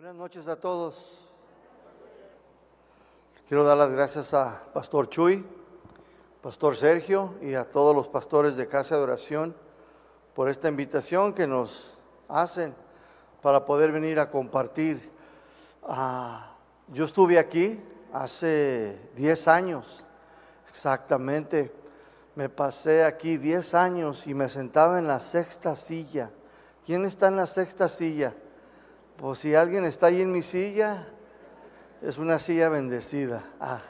Buenas noches a todos. Quiero dar las gracias a Pastor Chuy, Pastor Sergio y a todos los pastores de Casa de Oración por esta invitación que nos hacen para poder venir a compartir. Ah, yo estuve aquí hace 10 años, exactamente. Me pasé aquí 10 años y me sentaba en la sexta silla. ¿Quién está en la sexta silla? Pues si alguien está ahí en mi silla, es una silla bendecida. Ah.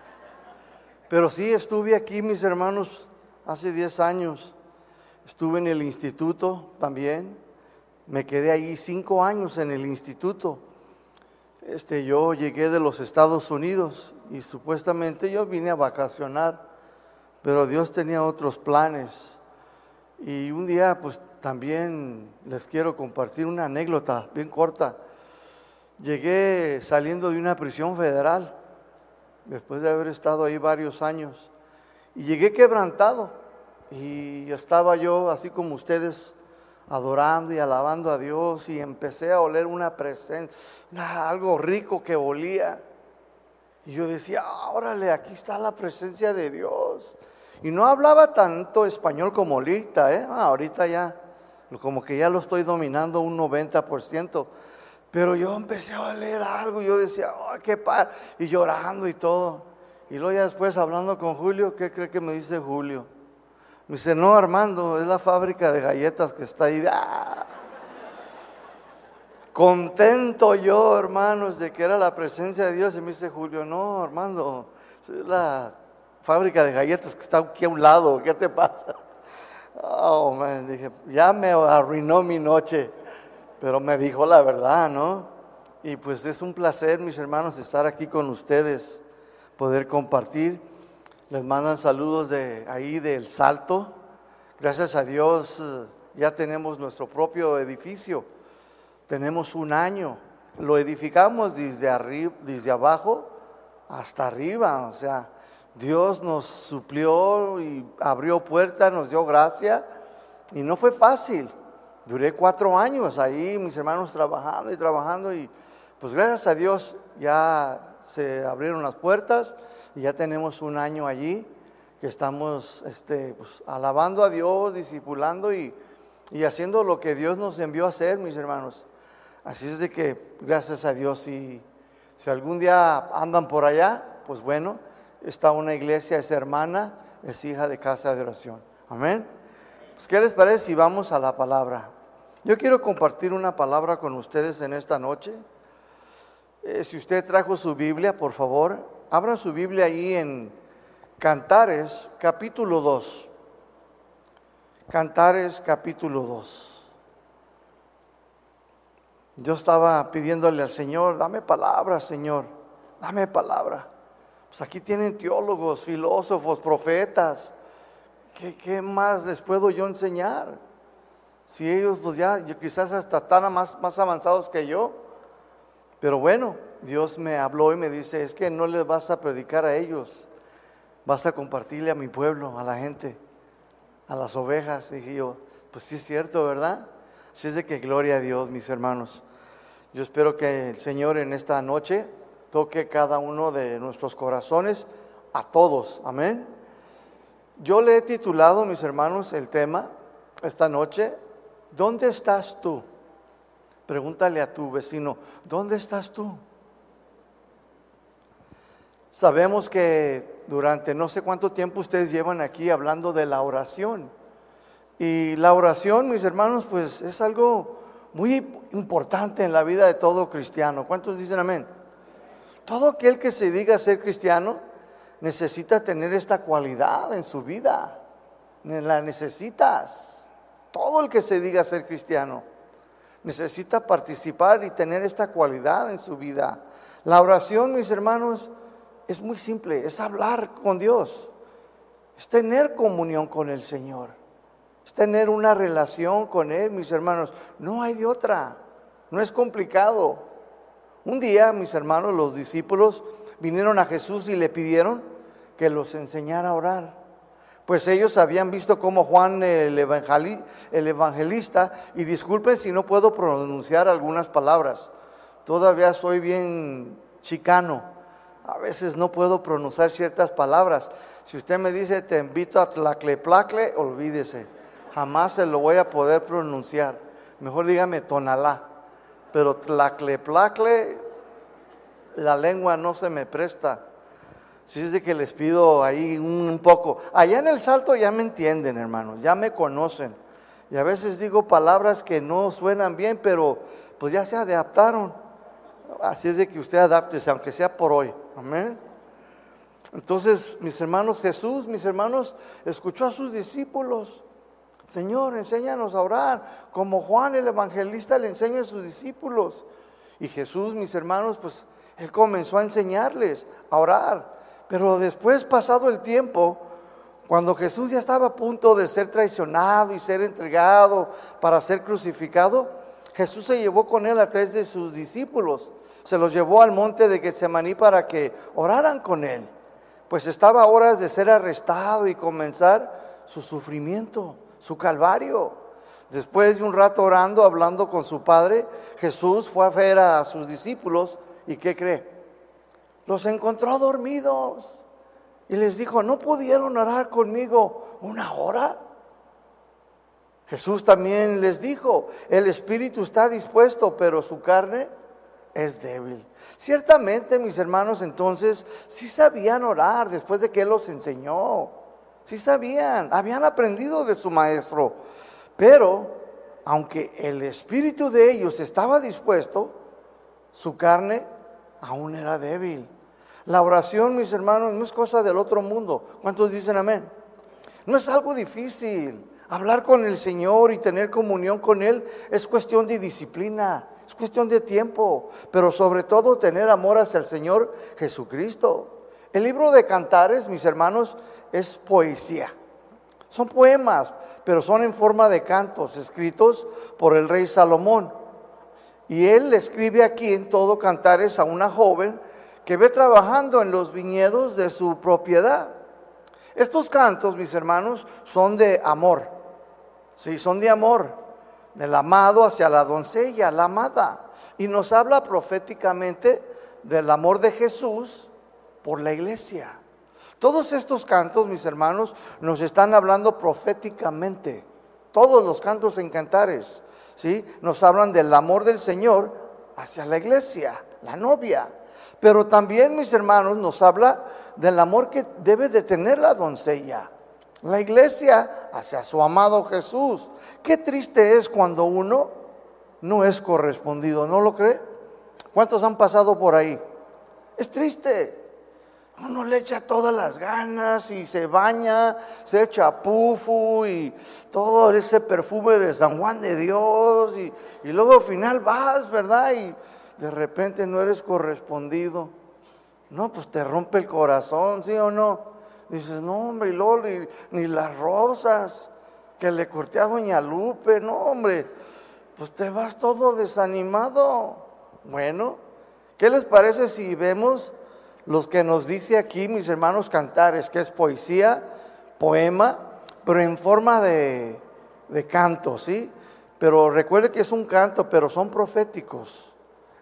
Pero sí, estuve aquí, mis hermanos, hace 10 años. Estuve en el instituto también. Me quedé ahí cinco años en el instituto. Este, yo llegué de los Estados Unidos y supuestamente yo vine a vacacionar, pero Dios tenía otros planes. Y un día, pues también les quiero compartir una anécdota bien corta. Llegué saliendo de una prisión federal, después de haber estado ahí varios años, y llegué quebrantado. Y estaba yo, así como ustedes, adorando y alabando a Dios, y empecé a oler una presencia, algo rico que olía. Y yo decía, órale, aquí está la presencia de Dios. Y no hablaba tanto español como ahorita, ¿eh? Ah, ahorita ya, como que ya lo estoy dominando un 90%. Pero yo empecé a leer algo y yo decía, oh, qué par, y llorando y todo. Y luego ya después hablando con Julio, ¿qué cree que me dice Julio? Me dice, no, Armando, es la fábrica de galletas que está ahí. ¡Ah! Contento yo, hermanos, de que era la presencia de Dios. Y me dice Julio, no, Armando, es la fábrica de galletas que está aquí a un lado. ¿Qué te pasa? Oh, man, dije, ya me arruinó mi noche pero me dijo la verdad, ¿no? Y pues es un placer, mis hermanos, estar aquí con ustedes, poder compartir. Les mandan saludos de ahí del Salto. Gracias a Dios eh, ya tenemos nuestro propio edificio. Tenemos un año. Lo edificamos desde arriba, desde abajo hasta arriba. O sea, Dios nos suplió y abrió puertas, nos dio gracia. Y no fue fácil. Duré cuatro años ahí, mis hermanos trabajando y trabajando y pues gracias a Dios ya se abrieron las puertas y ya tenemos un año allí que estamos este, pues, alabando a Dios, discipulando y, y, haciendo lo que Dios nos envió a hacer, mis hermanos. Así es de que gracias a Dios, si, si algún día andan por allá, pues bueno, está una iglesia, es hermana, es hija de casa de oración. Amén. Pues, ¿qué les parece si vamos a la palabra? Yo quiero compartir una palabra con ustedes en esta noche. Eh, si usted trajo su Biblia, por favor, abra su Biblia ahí en Cantares capítulo 2. Cantares capítulo 2. Yo estaba pidiéndole al Señor, dame palabra, Señor, dame palabra. Pues aquí tienen teólogos, filósofos, profetas. ¿Qué, qué más les puedo yo enseñar? Si ellos pues ya, quizás hasta están más, más avanzados que yo. Pero bueno, Dios me habló y me dice, es que no les vas a predicar a ellos, vas a compartirle a mi pueblo, a la gente, a las ovejas. Dije yo, pues sí es cierto, ¿verdad? Así es de que gloria a Dios, mis hermanos. Yo espero que el Señor en esta noche toque cada uno de nuestros corazones, a todos, amén. Yo le he titulado, mis hermanos, el tema esta noche, ¿Dónde estás tú? Pregúntale a tu vecino, ¿dónde estás tú? Sabemos que durante no sé cuánto tiempo ustedes llevan aquí hablando de la oración. Y la oración, mis hermanos, pues es algo muy importante en la vida de todo cristiano. ¿Cuántos dicen amén? Todo aquel que se diga ser cristiano necesita tener esta cualidad en su vida. La necesitas. Todo el que se diga ser cristiano necesita participar y tener esta cualidad en su vida. La oración, mis hermanos, es muy simple, es hablar con Dios, es tener comunión con el Señor, es tener una relación con Él, mis hermanos. No hay de otra, no es complicado. Un día, mis hermanos, los discípulos vinieron a Jesús y le pidieron que los enseñara a orar pues ellos habían visto como Juan el, evangelista, y disculpen si no puedo pronunciar algunas palabras, todavía soy bien chicano. A veces no puedo pronunciar ciertas palabras. Si usted me dice te invito a tlacleplacle, olvídese. Jamás se lo voy a poder pronunciar. Mejor dígame tonalá. Pero tlacleplacle, la lengua no se me presta. Si es de que les pido ahí un poco. Allá en el salto ya me entienden, hermanos, ya me conocen. Y a veces digo palabras que no suenan bien, pero pues ya se adaptaron. Así es de que usted adapte, aunque sea por hoy. Amén. Entonces, mis hermanos, Jesús, mis hermanos, escuchó a sus discípulos. Señor, enséñanos a orar, como Juan el evangelista le enseña a sus discípulos. Y Jesús, mis hermanos, pues él comenzó a enseñarles a orar. Pero después, pasado el tiempo, cuando Jesús ya estaba a punto de ser traicionado y ser entregado para ser crucificado, Jesús se llevó con él a tres de sus discípulos. Se los llevó al monte de Getsemaní para que oraran con él. Pues estaba a horas de ser arrestado y comenzar su sufrimiento, su calvario. Después de un rato orando, hablando con su padre, Jesús fue a ver a sus discípulos y ¿qué cree? Los encontró dormidos y les dijo, ¿no pudieron orar conmigo una hora? Jesús también les dijo, el espíritu está dispuesto, pero su carne es débil. Ciertamente, mis hermanos, entonces, sí sabían orar después de que Él los enseñó. Sí sabían, habían aprendido de su maestro. Pero, aunque el espíritu de ellos estaba dispuesto, su carne aún era débil. La oración, mis hermanos, no es cosa del otro mundo. ¿Cuántos dicen amén? No es algo difícil. Hablar con el Señor y tener comunión con Él es cuestión de disciplina, es cuestión de tiempo, pero sobre todo tener amor hacia el Señor Jesucristo. El libro de Cantares, mis hermanos, es poesía. Son poemas, pero son en forma de cantos escritos por el rey Salomón. Y él escribe aquí en todo Cantares a una joven que ve trabajando en los viñedos de su propiedad. Estos cantos, mis hermanos, son de amor. Sí, son de amor, del amado hacia la doncella, la amada. Y nos habla proféticamente del amor de Jesús por la iglesia. Todos estos cantos, mis hermanos, nos están hablando proféticamente. Todos los cantos en cantares, ¿sí? Nos hablan del amor del Señor hacia la iglesia, la novia. Pero también, mis hermanos, nos habla del amor que debe de tener la doncella, la iglesia hacia su amado Jesús. Qué triste es cuando uno no es correspondido, ¿no lo cree? ¿Cuántos han pasado por ahí? Es triste. Uno le echa todas las ganas y se baña, se echa pufu y todo ese perfume de San Juan de Dios y, y luego al final vas, ¿verdad? Y de repente no eres correspondido. No, pues te rompe el corazón, ¿sí o no? Dices, no, hombre, y luego ni, las rosas que le corté a Doña Lupe, no, hombre, pues te vas todo desanimado. Bueno, ¿qué les parece si vemos los que nos dice aquí, mis hermanos cantares, que es poesía, poema, pero en forma de, de canto, ¿sí? Pero recuerde que es un canto, pero son proféticos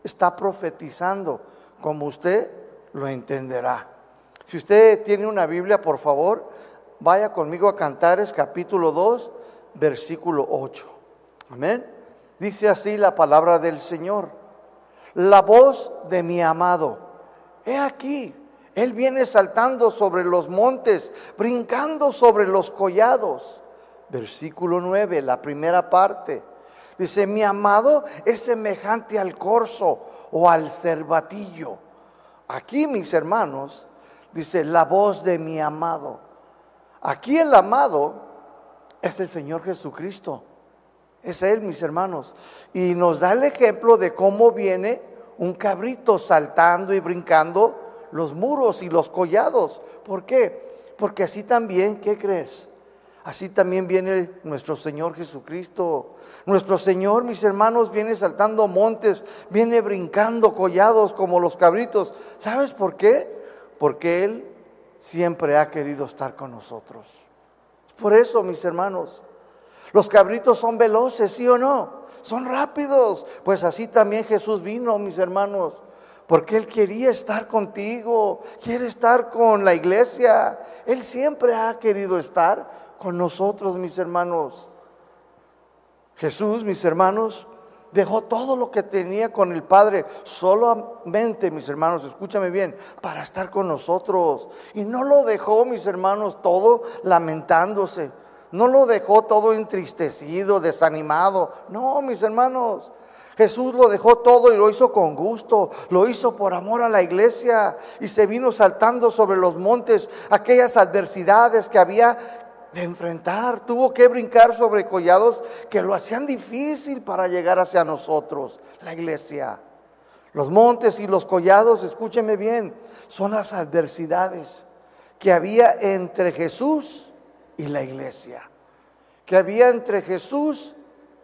está profetizando, como usted lo entenderá. Si usted tiene una Biblia, por favor, vaya conmigo a Cantares capítulo 2, versículo 8. Amén. Dice así la palabra del Señor. La voz de mi amado. He aquí, Él viene saltando sobre los montes, brincando sobre los collados. Versículo 9, la primera parte. Dice, mi amado es semejante al corzo o al cervatillo. Aquí, mis hermanos, dice, la voz de mi amado. Aquí el amado es el Señor Jesucristo. Es Él, mis hermanos. Y nos da el ejemplo de cómo viene un cabrito saltando y brincando los muros y los collados. ¿Por qué? Porque así también, ¿qué crees? Así también viene nuestro Señor Jesucristo. Nuestro Señor, mis hermanos, viene saltando montes, viene brincando collados como los cabritos. ¿Sabes por qué? Porque Él siempre ha querido estar con nosotros. Por eso, mis hermanos, Los cabritos son veloces, ¿sí o no? Son rápidos. Pues así también Jesús vino, mis hermanos, porque Él quería estar contigo, quiere estar con la iglesia. Él siempre ha querido estar con nosotros, mis hermanos. Jesús, mis hermanos, dejó todo lo que tenía con el Padre, solamente, mis hermanos, escúchame bien, para estar con nosotros. Y no lo dejó, mis hermanos, todo lamentándose. No lo dejó todo entristecido, desanimado. No, mis hermanos. Jesús lo dejó todo y lo hizo con gusto, lo hizo por amor a la iglesia y se vino saltando sobre los montes aquellas adversidades que había de enfrentar. Tuvo que brincar sobre collados que lo hacían difícil para llegar hacia nosotros, la iglesia. Los montes y los collados, escúcheme bien, son las adversidades que había entre Jesús y la iglesia, que había entre Jesús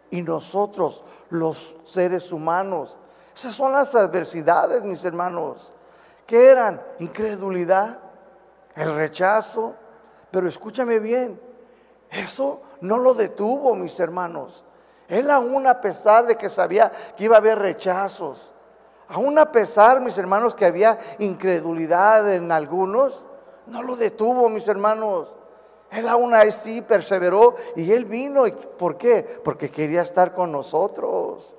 y nosotros, los seres humanos. Esas son las adversidades, mis hermanos. que eran? Incredulidad, el rechazo. Pero escúchame bien, eso no lo detuvo, mis hermanos. Él aún a pesar de que sabía que iba a haber rechazos, aún a pesar, mis hermanos, que había incredulidad en algunos, no lo detuvo, mis hermanos. Él aún así perseveró y él vino. ¿Por qué? Porque quería estar con nosotros.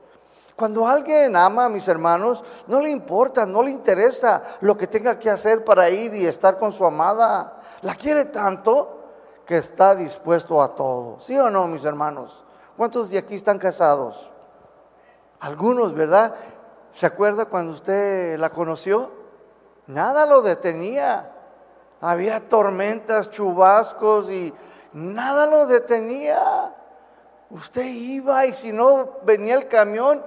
Cuando alguien ama a mis hermanos, no le importa, no le interesa lo que tenga que hacer para ir y estar con su amada. La quiere tanto que está dispuesto a todo. ¿Sí o no, mis hermanos? ¿Cuántos de aquí están casados? Algunos, ¿verdad? ¿Se acuerda cuando usted la conoció? Nada lo detenía. Había tormentas, chubascos y nada lo detenía. Usted iba y si no venía el camión,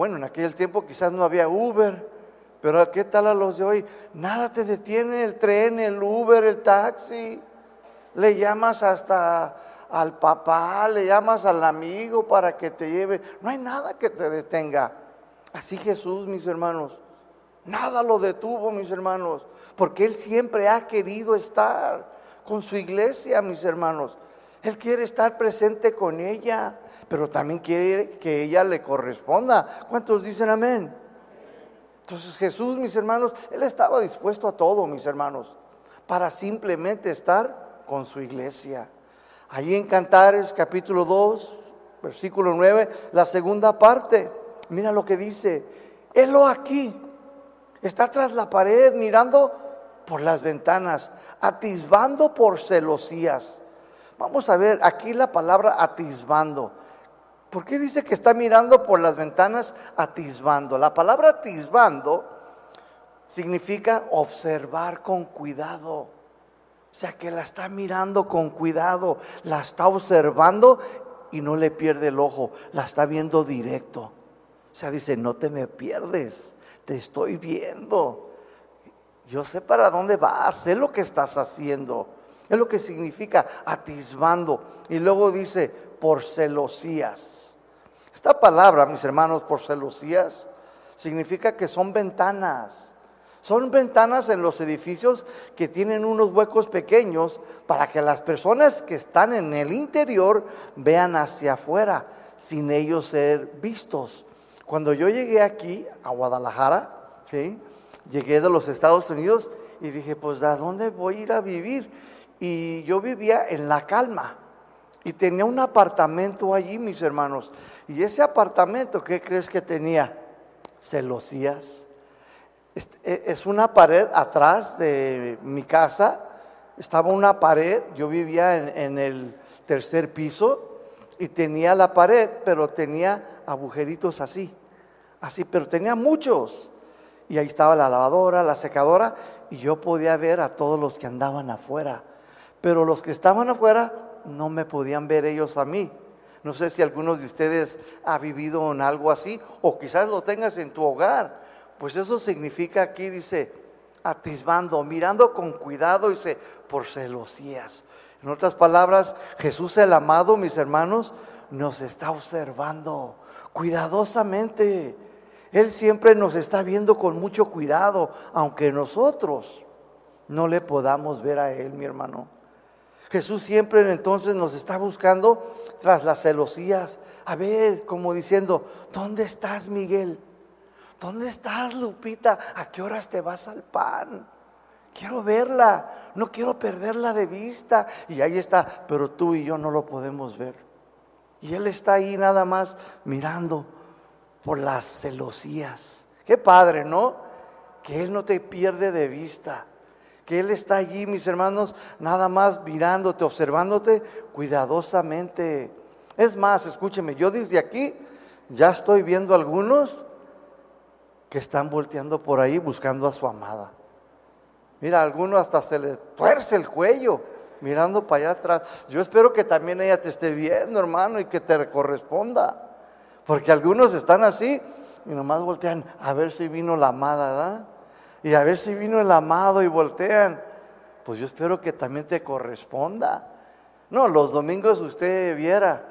bueno, en aquel tiempo quizás no había Uber, pero ¿qué tal a los de hoy? Nada te detiene el tren, el Uber, el taxi. Le llamas hasta al papá, le llamas al amigo para que te lleve. No hay nada que te detenga. Así Jesús, mis hermanos. Nada lo detuvo, mis hermanos, porque Él siempre ha querido estar con su iglesia, mis hermanos. Él quiere estar presente con ella, pero también quiere que ella le corresponda. ¿Cuántos dicen amén? Entonces Jesús, mis hermanos, Él estaba dispuesto a todo, mis hermanos, para simplemente estar con su iglesia. Allí en Cantares capítulo 2, versículo 9, la segunda parte, mira lo que dice, Helo aquí Está tras la pared mirando por las ventanas, atisbando por celosías. Vamos a ver aquí la palabra atisbando. ¿Por qué dice que está mirando por las ventanas atisbando? La palabra atisbando significa observar con cuidado. O sea, que la está mirando con cuidado, la está observando y no le pierde el ojo, la está viendo directo. O sea, dice, no te me pierdes te estoy viendo. Yo sé para dónde vas, sé lo que estás haciendo. Es lo que significa atisbando. Y luego dice, por celosías. Esta palabra, mis hermanos, por celosías, significa que son ventanas. Son ventanas en los edificios que tienen unos huecos pequeños para que las personas que están en el interior vean hacia afuera sin ellos ser vistos. Cuando yo llegué aquí, a Guadalajara, ¿sí? llegué de los Estados Unidos y dije, pues ¿a dónde voy a ir a vivir? Y yo vivía en La Calma y tenía un apartamento allí, mis hermanos. Y ese apartamento, ¿qué crees que tenía? Celosías. E, es una pared atrás de mi casa. Estaba una pared, yo vivía en, en el tercer piso y tenía la pared, pero tenía agujeritos así así, pero tenía muchos. Y ahí estaba la lavadora, la secadora, y yo podía ver a todos los que andaban afuera. Pero los que estaban afuera no me podían ver ellos a mí. No sé si algunos de ustedes ha vivido en algo así, o quizás lo tengas en tu hogar. Pues eso significa aquí, dice, atisbando, mirando con cuidado, dice, por celosías. En otras palabras, Jesús el amado, mis hermanos, nos está observando cuidadosamente él siempre nos está viendo con mucho cuidado, aunque nosotros no le podamos ver a Él, mi hermano. Jesús siempre entonces nos está buscando tras las celosías. A ver, como diciendo, ¿dónde estás Miguel? ¿Dónde estás Lupita? ¿A qué horas te vas al pan? Quiero verla, no quiero perderla de vista. Y ahí está, pero tú y yo no lo podemos ver. Y Él está ahí nada más mirando por las celosías. Qué padre, ¿no? Que Él no te pierde de vista. Que Él está allí, mis hermanos, nada más mirándote, observándote cuidadosamente. Es más, escúcheme, yo desde aquí ya estoy viendo algunos que están volteando por ahí buscando a su amada. Mira, algunos hasta se les tuerce el cuello mirando para allá atrás. Yo espero que también ella te esté viendo, hermano, y que te corresponda. Porque algunos están así y nomás voltean a ver si vino la amada, ¿verdad? Y a ver si vino el amado y voltean. Pues yo espero que también te corresponda. No, los domingos usted viera.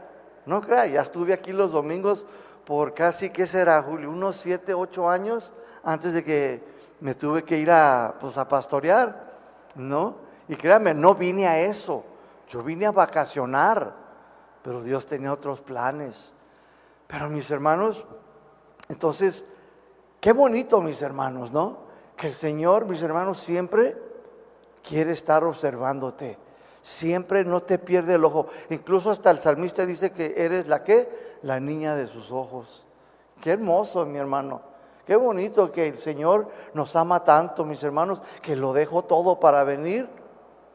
No crea, ya estuve aquí los domingos por casi, ¿qué será, Julio? Unos siete, ocho años antes de que me tuve que ir a, pues, a pastorear, ¿no? Y créanme, no vine a eso. Yo vine a vacacionar, pero Dios tenía otros planes. Pero mis hermanos, entonces, qué bonito mis hermanos, ¿no? Que el Señor, mis hermanos, siempre quiere estar observándote. Siempre no te pierde el ojo. Incluso hasta el salmista dice que eres la que, la niña de sus ojos. Qué hermoso, mi hermano. Qué bonito que el Señor nos ama tanto, mis hermanos, que lo dejó todo para venir,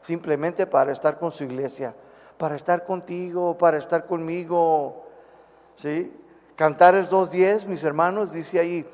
simplemente para estar con su iglesia, para estar contigo, para estar conmigo. ¿Sí? Cantares 2.10, mis hermanos, dice ahí,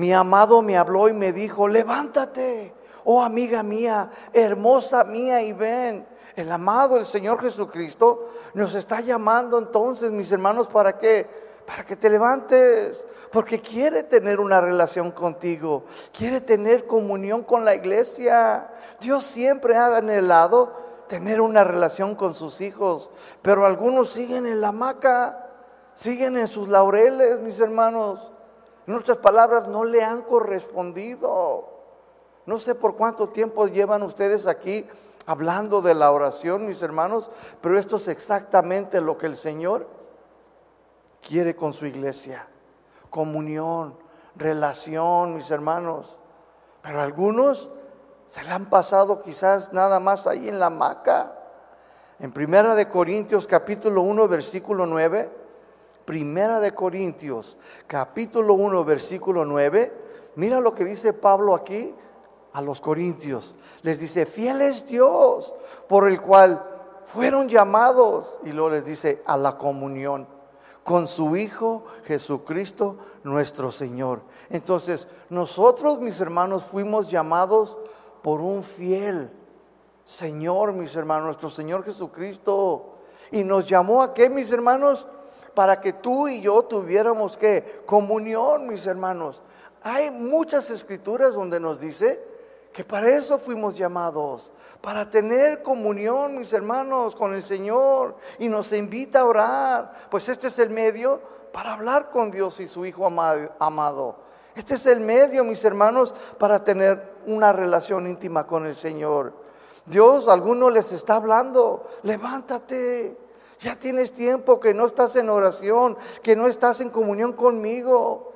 mi amado me habló y me dijo, levántate, oh amiga mía, hermosa mía, y ven. El amado, el Señor Jesucristo, nos está llamando entonces, mis hermanos, ¿para qué? Para que te levantes, porque quiere tener una relación contigo, quiere tener comunión con la iglesia. Dios siempre ha anhelado tener una relación con sus hijos, pero algunos siguen en la hamaca siguen en sus laureles, mis hermanos. En otras palabras, no le han correspondido. No sé por cuánto tiempo llevan ustedes aquí hablando de la oración, mis hermanos, pero esto es exactamente lo que el Señor quiere con su iglesia. Comunión, relación, mis hermanos. Pero algunos se le han pasado quizás nada más ahí en la hamaca. En Primera de Corintios capítulo 1 versículo 9 Primera de Corintios, capítulo 1, versículo 9. Mira lo que dice Pablo aquí a los corintios. Les dice, fiel es Dios por el cual fueron llamados. Y luego les dice, a la comunión con su Hijo Jesucristo nuestro Señor. Entonces, nosotros, mis hermanos, fuimos llamados por un fiel Señor, mis hermanos, nuestro Señor Jesucristo. Y nos llamó a qué, mis hermanos? Para que tú y yo tuviéramos que comunión, mis hermanos. Hay muchas escrituras donde nos dice que para eso fuimos llamados, para tener comunión, mis hermanos, con el Señor y nos invita a orar. Pues este es el medio para hablar con Dios y su Hijo amado. Este es el medio, mis hermanos, para tener una relación íntima con el Señor. Dios a algunos les está hablando, levántate, ya tienes tiempo que no estás en oración, que no estás en comunión conmigo.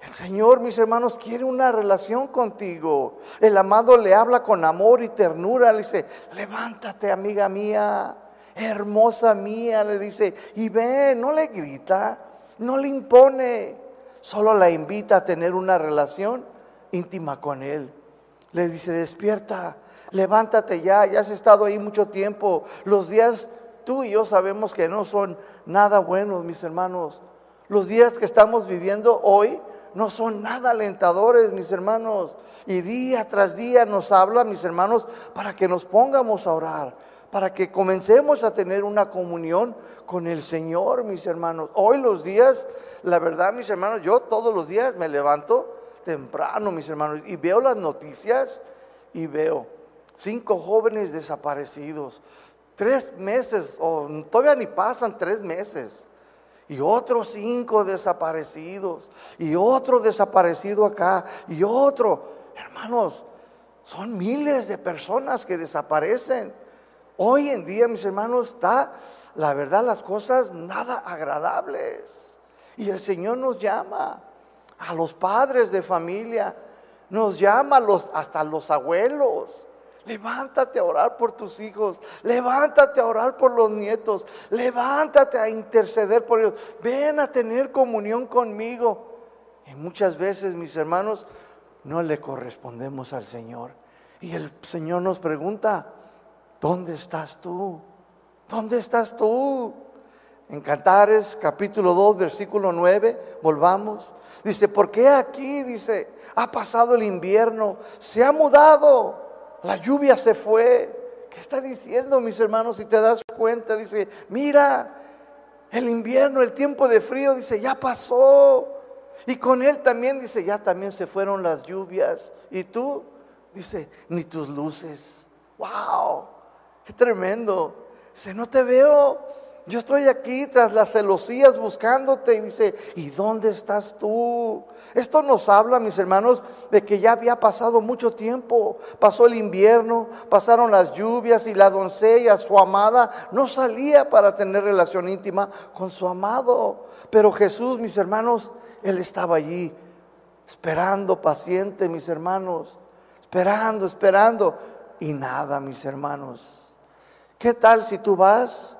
El Señor, mis hermanos, quiere una relación contigo. El amado le habla con amor y ternura. Le dice, levántate, amiga mía, hermosa mía. Le dice, y ve, no le grita, no le impone. Solo la invita a tener una relación íntima con Él. Le dice, despierta, levántate ya, ya has estado ahí mucho tiempo. Los días tú y yo sabemos que no son nada buenos, mis hermanos. Los días que estamos viviendo hoy no son nada alentadores, mis hermanos. Y día tras día nos habla, mis hermanos, para que nos pongamos a orar, para que comencemos a tener una comunión con el Señor, mis hermanos. Hoy los días, la verdad, mis hermanos, yo todos los días me levanto temprano, mis hermanos, y veo las noticias y veo cinco jóvenes desaparecidos, Tres meses, o todavía ni pasan tres meses. Y otros cinco desaparecidos. Y otro desaparecido acá. Y otro. Hermanos, son miles de personas que desaparecen. Hoy en día, mis hermanos, está, la verdad, las cosas nada agradables. Y el Señor nos llama a los padres de familia, nos llama los, hasta los abuelos. Levántate a orar por tus hijos, levántate a orar por los nietos, levántate a interceder por ellos, ven a tener comunión conmigo. Y muchas veces, mis hermanos, no le correspondemos al Señor. Y el Señor nos pregunta, ¿dónde estás tú? ¿Dónde estás tú? En Cantares capítulo 2 versículo 9, volvamos. Dice, ¿por qué aquí? Dice, ha pasado el invierno, se ha mudado, la lluvia se fue. ¿Qué está diciendo, mis hermanos? Si te das cuenta, dice, mira, el invierno, el tiempo de frío, dice, ya pasó. Y con él también dice, ya también se fueron las lluvias. Y tú, dice, ni tus luces. ¡Wow! ¡Qué tremendo! Dice, no te veo. Yo estoy aquí tras las celosías buscándote y dice, ¿y dónde estás tú? Esto nos habla, mis hermanos, de que ya había pasado mucho tiempo. Pasó el invierno, pasaron las lluvias y la doncella, su amada, no salía para tener relación íntima con su amado. Pero Jesús, mis hermanos, Él estaba allí, esperando paciente, mis hermanos, esperando, esperando. Y nada, mis hermanos. ¿Qué tal si tú vas?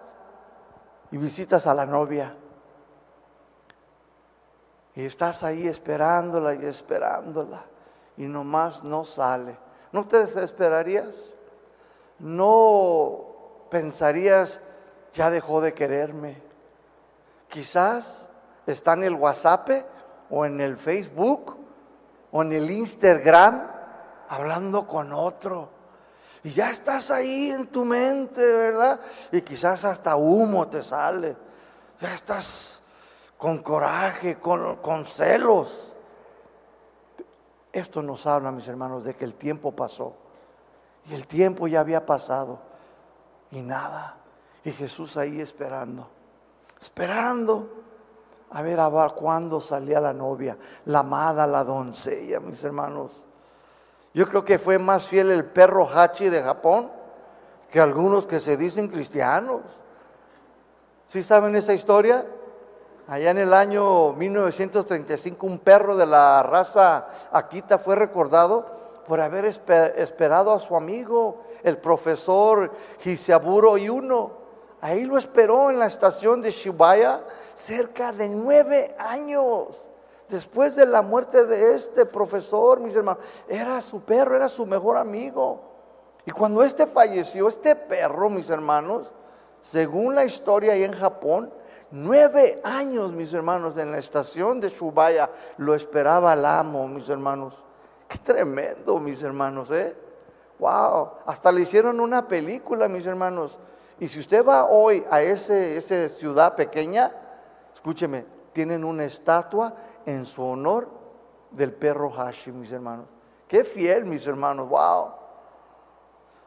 Y visitas a la novia. Y estás ahí esperándola y esperándola. Y nomás no sale. ¿No te desesperarías? ¿No pensarías, ya dejó de quererme? Quizás está en el WhatsApp o en el Facebook o en el Instagram hablando con otro. Y ya estás ahí en tu mente, ¿verdad? Y quizás hasta humo te sale. Ya estás con coraje, con, celos. Esto nos habla, mis hermanos, de que el tiempo pasó. Y el tiempo ya había pasado. Y nada. Y Jesús ahí esperando. Esperando a ver a ver cuándo salía la novia, la amada, la doncella, mis hermanos. Yo creo que fue más fiel el perro Hachi de Japón que algunos que se dicen cristianos. ¿Sí saben esa historia? Allá en el año 1935 un perro de la raza Akita fue recordado por haber esperado a su amigo, el profesor Hisaburo Yuno. Ahí lo esperó en la estación de Shibaya cerca de nueve años después de la muerte de este profesor, mis hermanos, era su perro, era su mejor amigo. Y cuando este falleció, este perro, mis hermanos, según la historia ahí en Japón, nueve años, mis hermanos, en la estación de Shubaya, lo esperaba el amo, mis hermanos. Qué tremendo, mis hermanos, ¿eh? Wow, hasta le hicieron una película, mis hermanos. Y si usted va hoy a ese, esa ciudad pequeña, escúcheme, tienen una estatua en su honor del perro Hashi, mis hermanos. Qué fiel, mis hermanos, wow.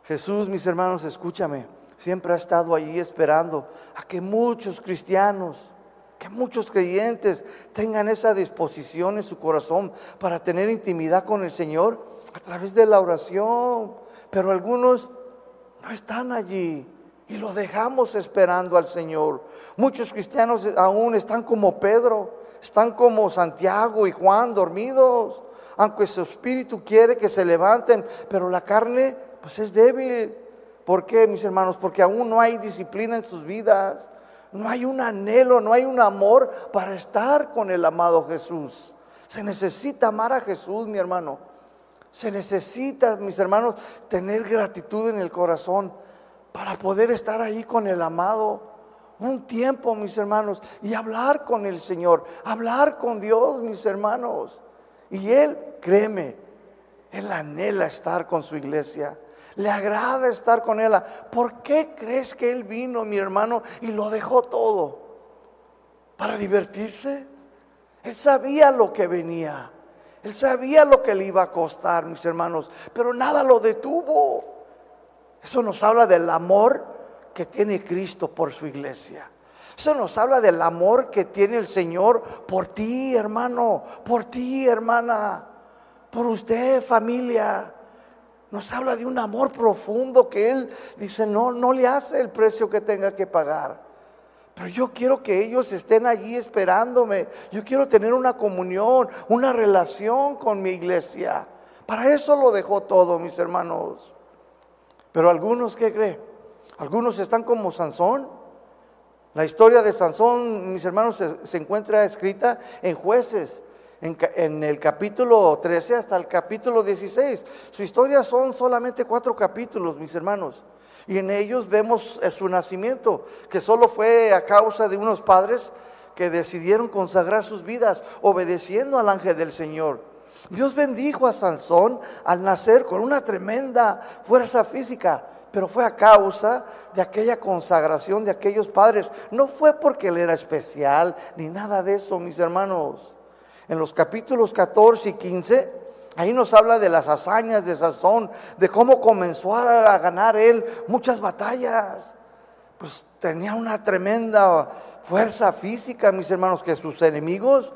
Jesús, mis hermanos, escúchame, siempre ha estado allí esperando a que muchos cristianos, que muchos creyentes tengan esa disposición en su corazón para tener intimidad con el Señor a través de la oración. Pero algunos no están allí y lo dejamos esperando al Señor. Muchos cristianos aún están como Pedro, están como Santiago y Juan dormidos, aunque su espíritu quiere que se levanten, pero la carne pues es débil. ¿Por qué, mis hermanos? Porque aún no hay disciplina en sus vidas. No hay un anhelo, no hay un amor para estar con el amado Jesús. Se necesita amar a Jesús, mi hermano. Se necesita, mis hermanos, tener gratitud en el corazón para poder estar ahí con el amado un tiempo, mis hermanos, y hablar con el Señor, hablar con Dios, mis hermanos. Y Él, créeme, Él anhela estar con su iglesia. Le agrada estar con Él. ¿Por qué crees que Él vino, mi hermano, y lo dejó todo? ¿Para divertirse? Él sabía lo que venía. Él sabía lo que le iba a costar, mis hermanos, pero nada lo detuvo. Eso nos habla del amor que tiene Cristo por su iglesia. Eso nos habla del amor que tiene el Señor por ti, hermano, por ti, hermana, por usted, familia. Nos habla de un amor profundo que Él dice, no, no le hace el precio que tenga que pagar. Pero yo quiero que ellos estén allí esperándome. Yo quiero tener una comunión, una relación con mi iglesia. Para eso lo dejó todo, mis hermanos. Pero algunos, ¿qué creen? Algunos están como Sansón. La historia de Sansón, mis hermanos, se, encuentra escrita en jueces, en, en, el capítulo 13 hasta el capítulo 16. Su historia son solamente cuatro capítulos, mis hermanos. Y en ellos vemos eh, su nacimiento, que solo fue a causa de unos padres que decidieron consagrar sus vidas obedeciendo al ángel del Señor. Dios bendijo a Sansón al nacer con una tremenda fuerza física, pero fue a causa de aquella consagración de aquellos padres. No fue porque él era especial ni nada de eso, mis hermanos. En los capítulos 14 y 15 Ahí nos habla de las hazañas de Sazón, de cómo comenzó a ganar él muchas batallas. Pues tenía una tremenda fuerza física, mis hermanos, que sus enemigos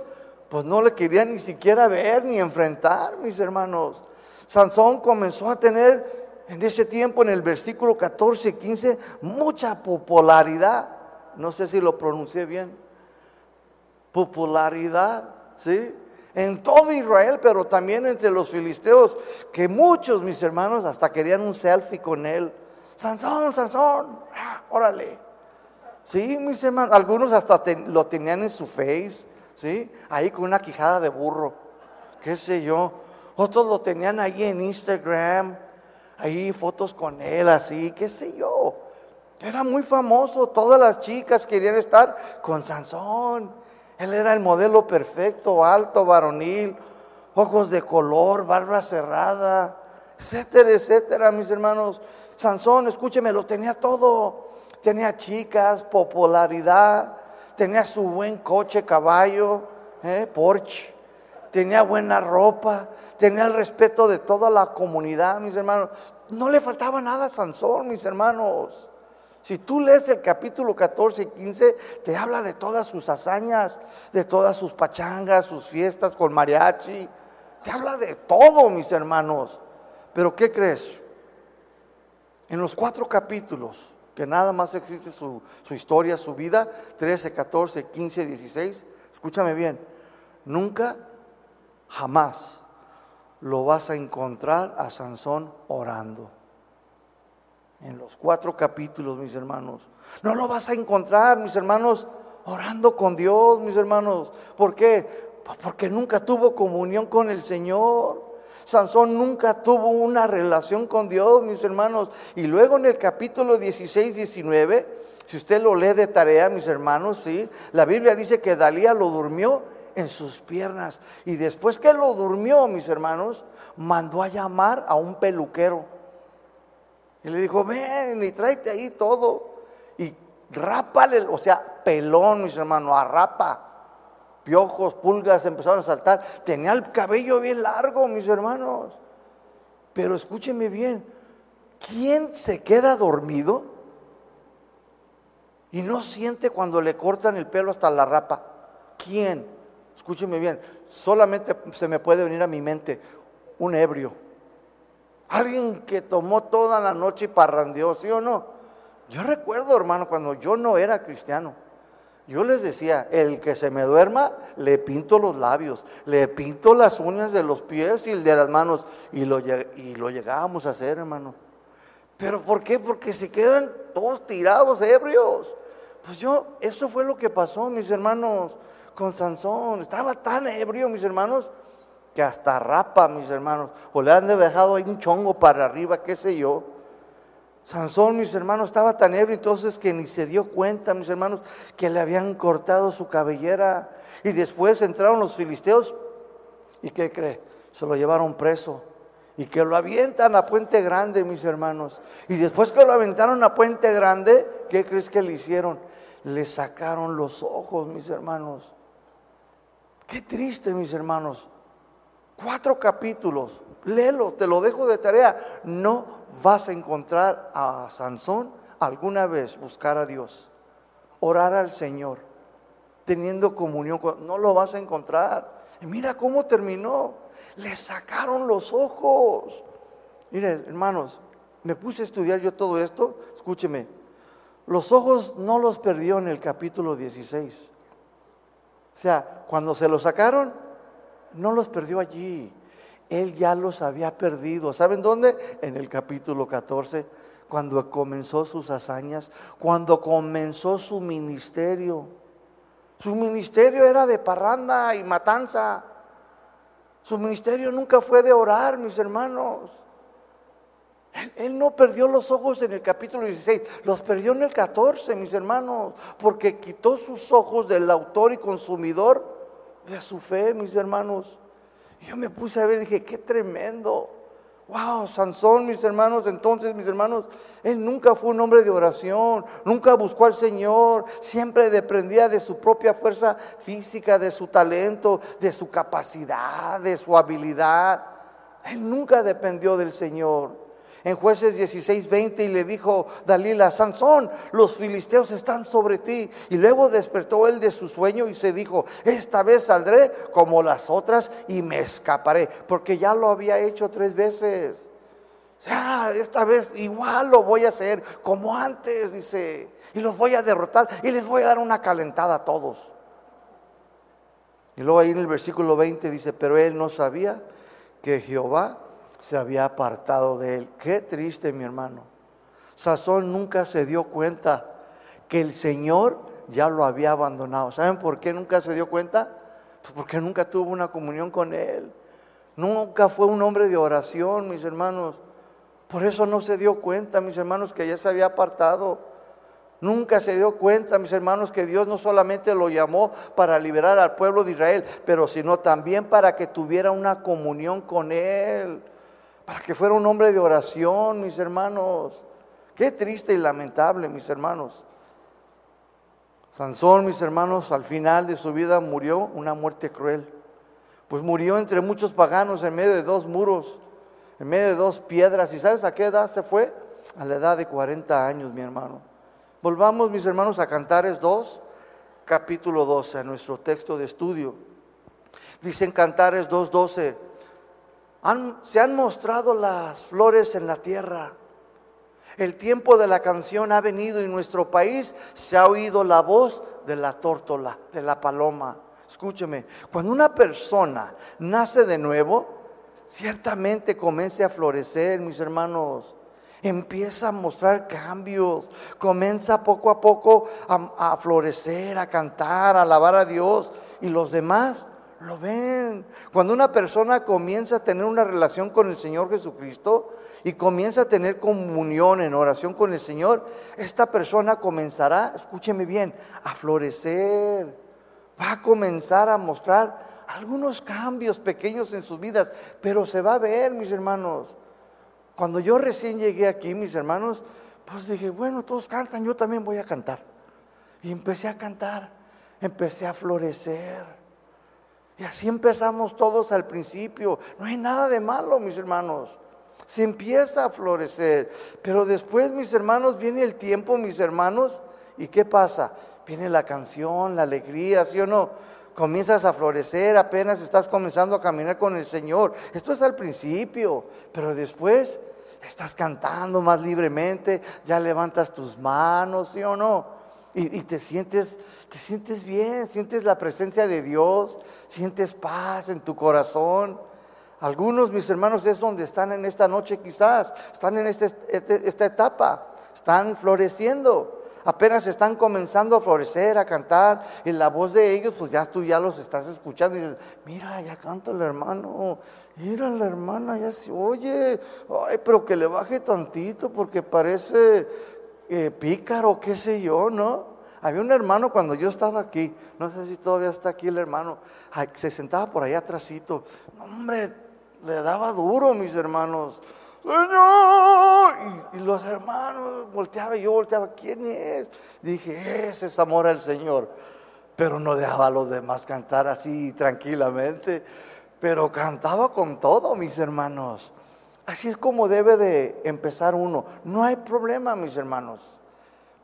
pues no le querían ni siquiera ver ni enfrentar, mis hermanos. Sansón comenzó a tener en ese tiempo, en el versículo 14 y 15, mucha popularidad. No sé si lo pronuncié bien. Popularidad, ¿sí? en todo Israel, pero también entre los filisteos, que muchos, mis hermanos, hasta querían un selfie con él. Sansón, Sansón, ah, órale. Sí, mis hermanos, algunos hasta lo tenían en su face, ¿sí? Ahí con una quijada de burro, qué sé yo. Otros lo tenían ahí en Instagram, ahí fotos con él, así, qué sé yo. Era muy famoso, todas las chicas querían estar con Sansón. Él era el modelo perfecto, alto, varonil, ojos de color, barba cerrada, etcétera, etcétera, mis hermanos. Sansón, escúcheme, lo tenía todo. Tenía chicas, popularidad, tenía su buen coche, caballo, eh, Porsche, tenía buena ropa, tenía el respeto de toda la comunidad, mis hermanos. No le faltaba nada a Sansón, mis hermanos. Si tú lees el capítulo 14 y 15, te habla de todas sus hazañas, de todas sus pachangas, sus fiestas con mariachi. Te habla de todo, mis hermanos. Pero ¿qué crees? En los cuatro capítulos, que nada más existe su, su historia, su vida, 13, 14, 15, 16, escúchame bien, nunca, jamás lo vas a encontrar a Sansón orando en los cuatro capítulos, mis hermanos. No lo vas a encontrar, mis hermanos, orando con Dios, mis hermanos. ¿Por qué? Pues porque nunca tuvo comunión con el Señor. Sansón nunca tuvo una relación con Dios, mis hermanos. Y luego en el capítulo 16, 19, si usted lo lee de tarea, mis hermanos, sí, la Biblia dice que Dalía lo durmió en sus piernas. Y después que lo durmió, mis hermanos, mandó a llamar a un peluquero y le dijo, ven y tráete ahí todo. Y rápale, o sea, pelón, mis hermanos, arrapa. Piojos, pulgas empezaron a saltar. Tenía el cabello bien largo, mis hermanos. Pero escúcheme bien, ¿quién se queda dormido y no siente cuando le cortan el pelo hasta la rapa? ¿Quién? Escúcheme bien, solamente se me puede venir a mi mente un ebrio Alguien que tomó toda la noche y parrandeó, ¿sí o no? Yo recuerdo, hermano, cuando yo no era cristiano, yo les decía, el que se me duerma, le pinto los labios, le pinto las uñas de los pies y de las manos, y lo, y lo llegábamos a hacer, hermano. ¿Pero por qué? Porque se quedan todos tirados, ebrios. Pues yo, eso fue lo que pasó, mis hermanos, con Sansón. Estaba tan ebrio, mis hermanos, que hasta rapa, mis hermanos, o le han dejado ahí un chongo para arriba, qué sé yo. Sansón, mis hermanos, estaba tan ebrio entonces que ni se dio cuenta, mis hermanos, que le habían cortado su cabellera. Y después entraron los filisteos y ¿qué cree? Se lo llevaron preso y que lo avientan a Puente Grande, mis hermanos. Y después que lo aventaron a Puente Grande, ¿qué crees que le hicieron? Le sacaron los ojos, mis hermanos. Qué triste, mis hermanos. Cuatro capítulos, léelo, te lo dejo de tarea. No vas a encontrar a Sansón alguna vez buscar a Dios, orar al Señor, teniendo comunión con... No lo vas a encontrar. Y mira cómo terminó. Le sacaron los ojos. Mire, hermanos, me puse a estudiar yo todo esto, escúcheme, los ojos no los perdió en el capítulo 16. O sea, cuando se los sacaron, no los perdió allí. Él ya los había perdido. ¿Saben dónde? En el capítulo 14, cuando comenzó sus hazañas, cuando comenzó su ministerio. Su ministerio era de parranda y matanza. Su ministerio nunca fue de orar, mis hermanos. Él, no perdió los ojos en el capítulo 16, los perdió en el 14, mis hermanos, porque quitó sus ojos del autor y consumidor de su fe, mis hermanos. Yo me puse a ver y dije, qué tremendo. Wow, Sansón, mis hermanos, entonces, mis hermanos, él nunca fue un hombre de oración, nunca buscó al Señor, siempre dependía de su propia fuerza física, de su talento, de su capacidad, de su habilidad. Él nunca dependió del Señor en jueces 16, 20 y le dijo Dalila, Sansón, los filisteos están sobre ti. Y luego despertó él de su sueño y se dijo, esta vez saldré como las otras y me escaparé, porque ya lo había hecho tres veces. O sea, esta vez igual lo voy a hacer como antes, dice, y los voy a derrotar y les voy a dar una calentada a todos. Y luego ahí en el versículo 20 dice, pero él no sabía que Jehová se había apartado de él. Qué triste, mi hermano. Sazón nunca se dio cuenta que el Señor ya lo había abandonado. ¿Saben por qué nunca se dio cuenta? Pues porque nunca tuvo una comunión con Él. Nunca fue un hombre de oración, mis hermanos. Por eso no se dio cuenta, mis hermanos, que ya se había apartado. Nunca se dio cuenta, mis hermanos, que Dios no solamente lo llamó para liberar al pueblo de Israel, pero sino también para que tuviera una comunión con Él para que fuera un hombre de oración, mis hermanos. Qué triste y lamentable, mis hermanos. Sansón, mis hermanos, al final de su vida murió una muerte cruel. Pues murió entre muchos paganos en medio de dos muros, en medio de dos piedras. ¿Y sabes a qué edad se fue? A la edad de 40 años, mi hermano. Volvamos, mis hermanos, a Cantares 2, capítulo 12, a nuestro texto de estudio. Dicen Cantares 2.12 se han mostrado las flores en la tierra. El tiempo de la canción ha venido y en nuestro país se ha oído la voz de la tórtola, de la paloma. Escúcheme, cuando una persona nace de nuevo, ciertamente comienza a florecer, mis hermanos. Empieza a mostrar cambios, comienza poco a poco a, a florecer, a cantar, a alabar a Dios. Y los demás lo ven. Cuando una persona comienza a tener una relación con el Señor Jesucristo y comienza a tener comunión en oración con el Señor, esta persona comenzará, escúcheme bien, a florecer. Va a comenzar a mostrar algunos cambios pequeños en sus vidas, pero se va a ver, mis hermanos. Cuando yo recién llegué aquí, mis hermanos, pues dije, bueno, todos cantan, yo también voy a cantar. Y empecé a cantar, empecé a florecer. Y así empezamos todos al principio. No hay nada de malo, mis hermanos. Se empieza a florecer. Pero después, mis hermanos, viene el tiempo, mis hermanos. ¿Y qué pasa? Viene la canción, la alegría, ¿sí o no? Comienzas a florecer, apenas estás comenzando a caminar con el Señor. Esto es al principio, pero después estás cantando más libremente, ya levantas tus manos, ¿sí o no? Y, te sientes, te sientes bien, sientes la presencia de Dios, sientes paz en tu corazón. Algunos, mis hermanos, es donde están en esta noche quizás, están en este, este, esta etapa, están floreciendo apenas están comenzando a florecer, a cantar, y la voz de ellos, pues ya tú ya los estás escuchando y dices, mira, ya canta el hermano, mira la hermana, ya se oye, ay, pero que le baje tantito porque parece eh, pícaro, qué sé yo, ¿no? Había un hermano cuando yo estaba aquí, no sé si todavía está aquí el hermano, se sentaba por ahí atrásito. Hombre, le daba duro, mis hermanos. Señor. Y, los hermanos volteaba y yo volteaba, ¿quién es? Dije, ese es amor al Señor. Pero no dejaba a los demás cantar así tranquilamente. Pero cantaba con todo, mis hermanos. Así es como debe de empezar uno. No hay problema, mis hermanos.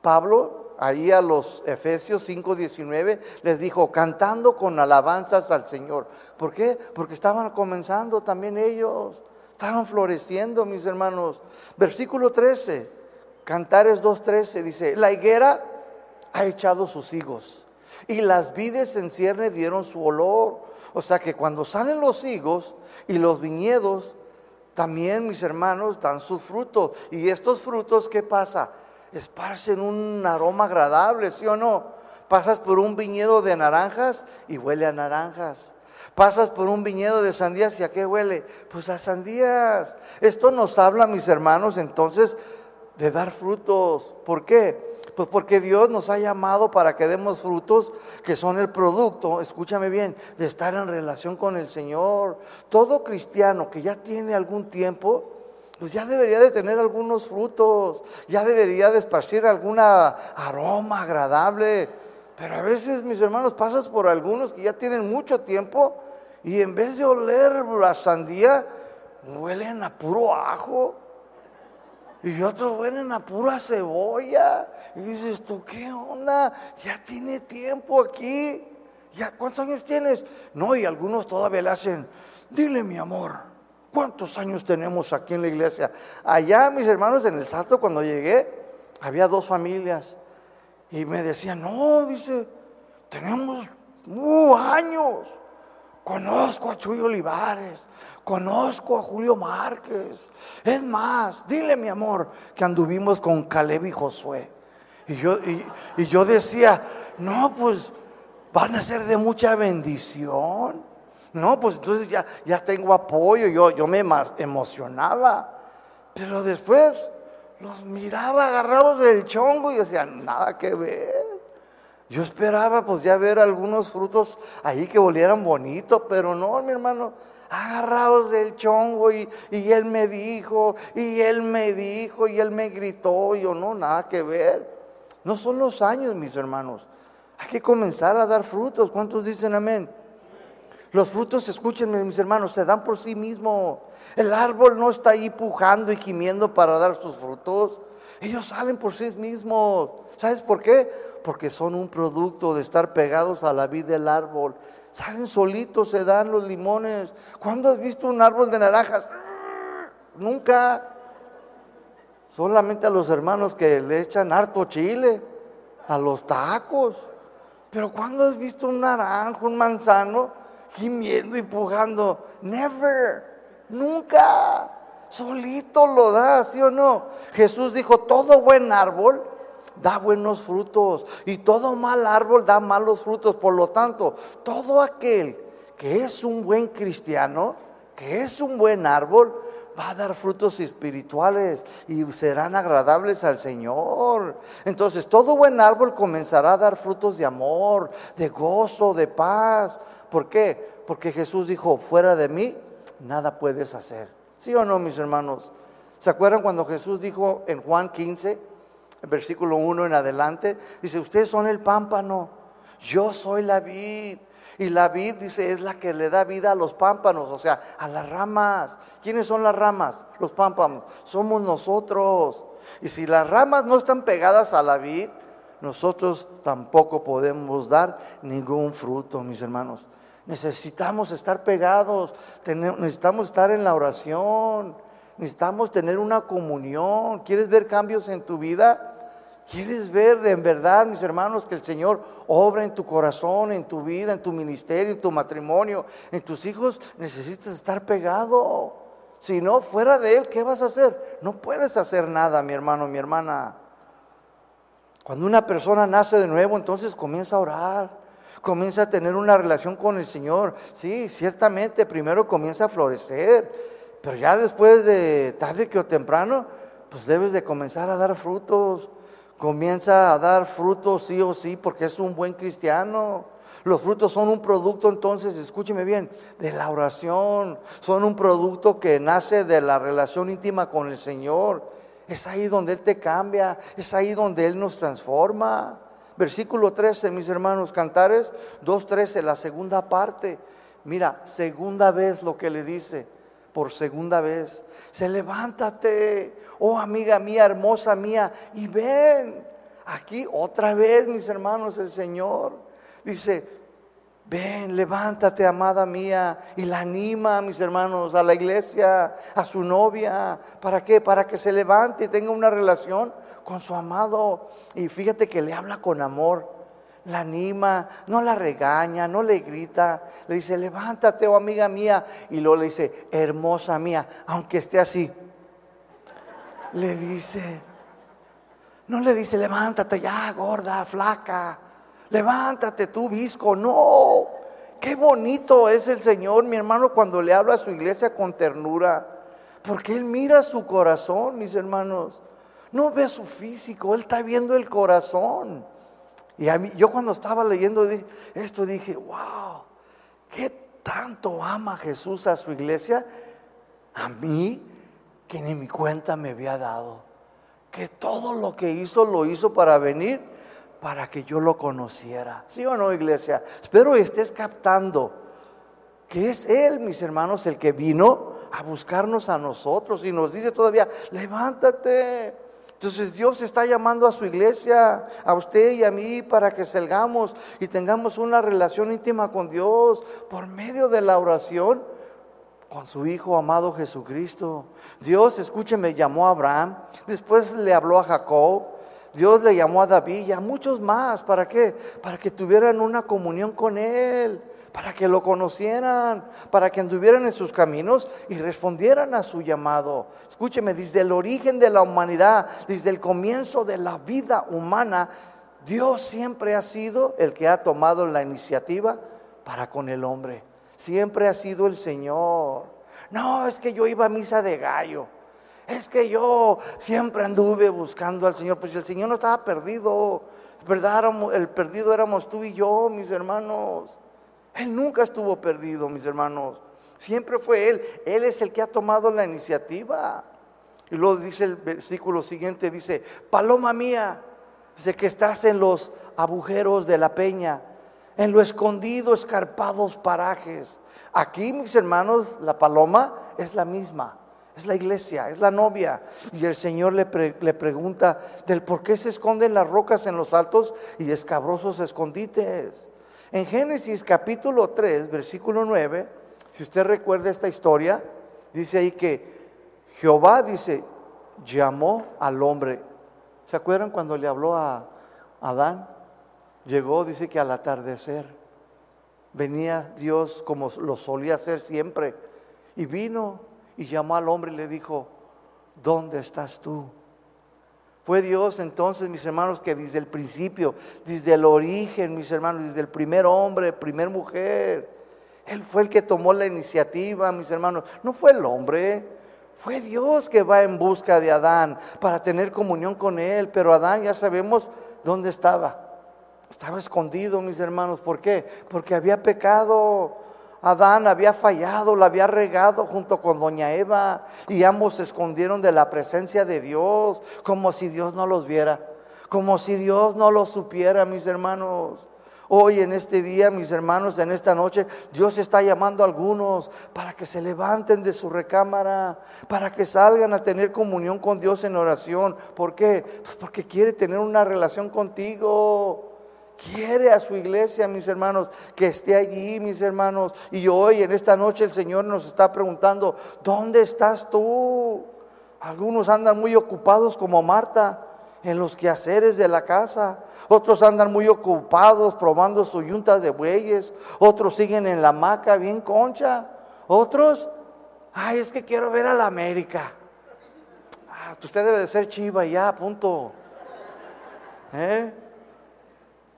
Pablo, ahí a los Efesios 5:19, les dijo, cantando con alabanzas al Señor. ¿Por qué? Porque estaban comenzando también ellos. estaban floreciendo, mis hermanos. Versículo 13, Cantares 2.13 dice, la higuera ha echado sus higos y las vides en cierne dieron su olor. O sea que cuando salen los higos y los viñedos, también mis hermanos dan sus frutos. Y estos frutos, ¿qué pasa? Esparcen un aroma agradable, ¿sí o no? Pasas por un viñedo de naranjas y huele a naranjas. Pasas por un viñedo de sandías y a qué huele? Pues a sandías. Esto nos habla, mis hermanos, entonces de dar frutos. ¿Por qué? Pues porque Dios nos ha llamado para que demos frutos que son el producto, escúchame bien, de estar en relación con el Señor. Todo cristiano que ya tiene algún tiempo, pues ya debería de tener algunos frutos, ya debería de esparcir alguna aroma agradable. Pero a veces, mis hermanos, pasas por algunos que ya tienen mucho tiempo y en vez de oler la sandía, huelen a puro ajo. Y otros huelen a pura cebolla. Y dices, ¿tú qué onda? Ya tiene tiempo aquí. ¿Ya cuántos años tienes? No, y algunos todavía le hacen, dile mi amor, ¿cuántos años tenemos aquí en la iglesia? Allá, mis hermanos, en el salto, cuando llegué, había dos familias. Y me decían, no, dice, tenemos uh, años. Conozco a Chuy Olivares, conozco a Julio Márquez. Es más, dile mi amor que anduvimos con Caleb y Josué. Y yo, y, yo decía, no, pues van a ser de mucha bendición. No, pues entonces ya, ya tengo apoyo, yo, yo me emocionaba. Pero después los miraba agarrados del chongo y decía, nada que ver. Yo esperaba pues ya ver algunos frutos ahí que volieran bonito, pero no, mi hermano, agarrados del chongo y, y, él me dijo, y él me dijo, y él me gritó, y yo no, nada que ver. No son los años, mis hermanos. Hay que comenzar a dar frutos. ¿Cuántos dicen amén? Los frutos, escúchenme, mis hermanos, se dan por sí mismos. El árbol no está ahí pujando y gimiendo para dar sus frutos. Ellos salen por sí mismos. ¿Sabes por qué? Porque son un producto de estar pegados a la vida del árbol. Salen solitos, se dan los limones. ¿Cuándo has visto un árbol de naranjas? Nunca. Solamente a los hermanos que le echan harto chile, a los tacos. Pero ¿cuándo has visto un naranjo, un manzano, gimiendo y pujando? Never. Nunca. Solito lo da, ¿sí o no? Jesús dijo, todo buen árbol da buenos frutos y todo mal árbol da malos frutos. Por lo tanto, todo aquel que es un buen cristiano, que es un buen árbol, va a dar frutos espirituales y serán agradables al Señor. Entonces, todo buen árbol comenzará a dar frutos de amor, de gozo, de paz. ¿Por qué? Porque Jesús dijo, fuera de mí, nada puedes hacer. ¿Sí o no, mis hermanos? ¿Se acuerdan cuando Jesús dijo en Juan 15? Versículo 1 en adelante, dice, ustedes son el pámpano, yo soy la vid. Y la vid, dice, es la que le da vida a los pámpanos, o sea, a las ramas. ¿Quiénes son las ramas? Los pámpanos. Somos nosotros. Y si las ramas no están pegadas a la vid, nosotros tampoco podemos dar ningún fruto, mis hermanos. Necesitamos estar pegados, necesitamos estar en la oración, necesitamos tener una comunión. ¿Quieres ver cambios en tu vida? ¿Quieres ver de en verdad, mis hermanos, que el Señor obra en tu corazón, en tu vida, en tu ministerio, en tu matrimonio, en tus hijos? Necesitas estar pegado. Si no, fuera de Él, ¿qué vas a hacer? No puedes hacer nada, mi hermano, mi hermana. Cuando una persona nace de nuevo, entonces comienza a orar, comienza a tener una relación con el Señor. Sí, ciertamente, primero comienza a florecer, pero ya después de tarde que o temprano, pues debes de comenzar a dar frutos comienza a dar frutos sí o sí porque es un buen cristiano. Los frutos son un producto, entonces, escúcheme bien, de la oración. Son un producto que nace de la relación íntima con el Señor. Es ahí donde Él te cambia, es ahí donde Él nos transforma. Versículo 13, mis hermanos, Cantares 2.13, la segunda parte. Mira, segunda vez lo que le dice, por segunda vez. Se levántate, oh amiga mía, hermosa mía, y ven. Aquí otra vez, mis hermanos, el Señor dice, Ven, levántate, amada mía, y la anima, mis hermanos, a la iglesia, a su novia. ¿Para qué? Para que se levante y tenga una relación con su amado. Y fíjate que le habla con amor, la anima, no la regaña, no le grita. Le dice, levántate, oh amiga mía. Y luego le dice, hermosa mía, aunque esté así. Le dice, no le dice, levántate ya, gorda, flaca levántate tú, visco. No, qué bonito es el Señor, mi hermano, cuando le habla a su iglesia con ternura. Porque Él mira su corazón, mis hermanos. No ve su físico, Él está viendo el corazón. Y a mí, yo cuando estaba leyendo esto dije, wow, qué tanto ama Jesús a su iglesia. A mí, que ni mi cuenta me había dado. Que todo lo que hizo lo hizo para venir para que yo lo conociera. ¿Sí o no, iglesia? Espero estés captando que es Él, mis hermanos, el que vino a buscarnos a nosotros y nos dice todavía, levántate. Entonces Dios está llamando a su iglesia, a usted y a mí, para que salgamos y tengamos una relación íntima con Dios por medio de la oración con su Hijo amado Jesucristo. Dios, escúcheme, llamó a Abraham, después le habló a Jacob, Dios le llamó a David y a muchos más. ¿Para qué? Para que tuvieran una comunión con Él, para que lo conocieran, para que anduvieran en sus caminos y respondieran a su llamado. Escúcheme, desde el origen de la humanidad, desde el comienzo de la vida humana, Dios siempre ha sido el que ha tomado la iniciativa para con el hombre. Siempre ha sido el Señor. No, es que yo iba a misa de gallo. Es que yo siempre anduve buscando al Señor, pues el Señor no estaba perdido, ¿verdad? El perdido éramos tú y yo, mis hermanos. Él nunca estuvo perdido, mis hermanos. Siempre fue Él. Él es el que ha tomado la iniciativa. Y luego dice el versículo siguiente, dice, paloma mía, dice que estás en los agujeros de la peña, en lo escondido, escarpados parajes. Aquí, mis hermanos, la paloma es la misma. Es la iglesia, es la novia. Y el Señor le, pregunta del por qué se esconden las rocas en los altos y escabrosos escondites. En Génesis capítulo 3, versículo 9, si usted recuerda esta historia, dice ahí que Jehová dice, llamó al hombre. ¿Se acuerdan cuando le habló a Adán? Llegó, dice que al atardecer venía Dios como lo solía hacer siempre y vino y llamó al hombre y le dijo, ¿dónde estás tú? Fue Dios entonces, mis hermanos, que desde el principio, desde el origen, mis hermanos, desde el primer hombre, primer mujer, Él fue el que tomó la iniciativa, mis hermanos. No fue el hombre, fue Dios que va en busca de Adán para tener comunión con Él. Pero Adán ya sabemos dónde estaba. Estaba escondido, mis hermanos. ¿Por qué? Porque había pecado. Adán había fallado, la había regado junto con doña Eva y ambos se escondieron de la presencia de Dios como si Dios no los viera, como si Dios no los supiera, mis hermanos. Hoy en este día, mis hermanos, en esta noche, Dios está llamando a algunos para que se levanten de su recámara, para que salgan a tener comunión con Dios en oración. ¿Por qué? Pues porque quiere tener una relación contigo quiere a su iglesia, mis hermanos, que esté allí, mis hermanos. Y hoy, en esta noche, el Señor nos está preguntando, ¿dónde estás tú? Algunos andan muy ocupados como Marta en los quehaceres de la casa. Otros andan muy ocupados probando su yunta de bueyes. Otros siguen en la hamaca bien concha. Otros, ay, es que quiero ver a la América. Ah, usted debe de ser chiva ya, punto. ¿Eh?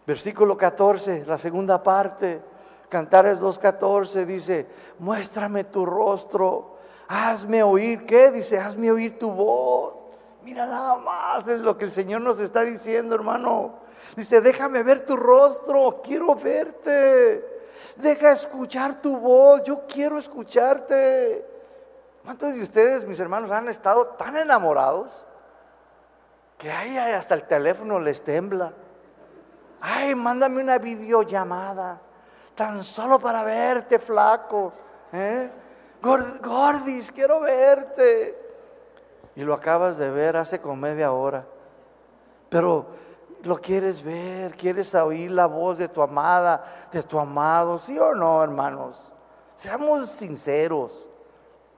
Versículo 14, la segunda parte, Cantares 2.14 dice, muéstrame tu rostro, hazme oír, ¿qué? Dice, hazme oír tu voz. Mira nada más, es lo que el Señor nos está diciendo, hermano. Dice, déjame ver tu rostro, quiero verte. Deja escuchar tu voz, yo quiero escucharte. ¿Cuántos de ustedes, mis hermanos, han estado tan enamorados que ahí hasta el teléfono les tembla? Ay, mándame una videollamada. Tan solo para verte, flaco. ¿eh? Gordis, quiero verte. Y lo acabas de ver hace como media hora. Pero lo quieres ver, quieres oír la voz de tu amada, de tu amado, ¿sí o no, hermanos? Seamos sinceros.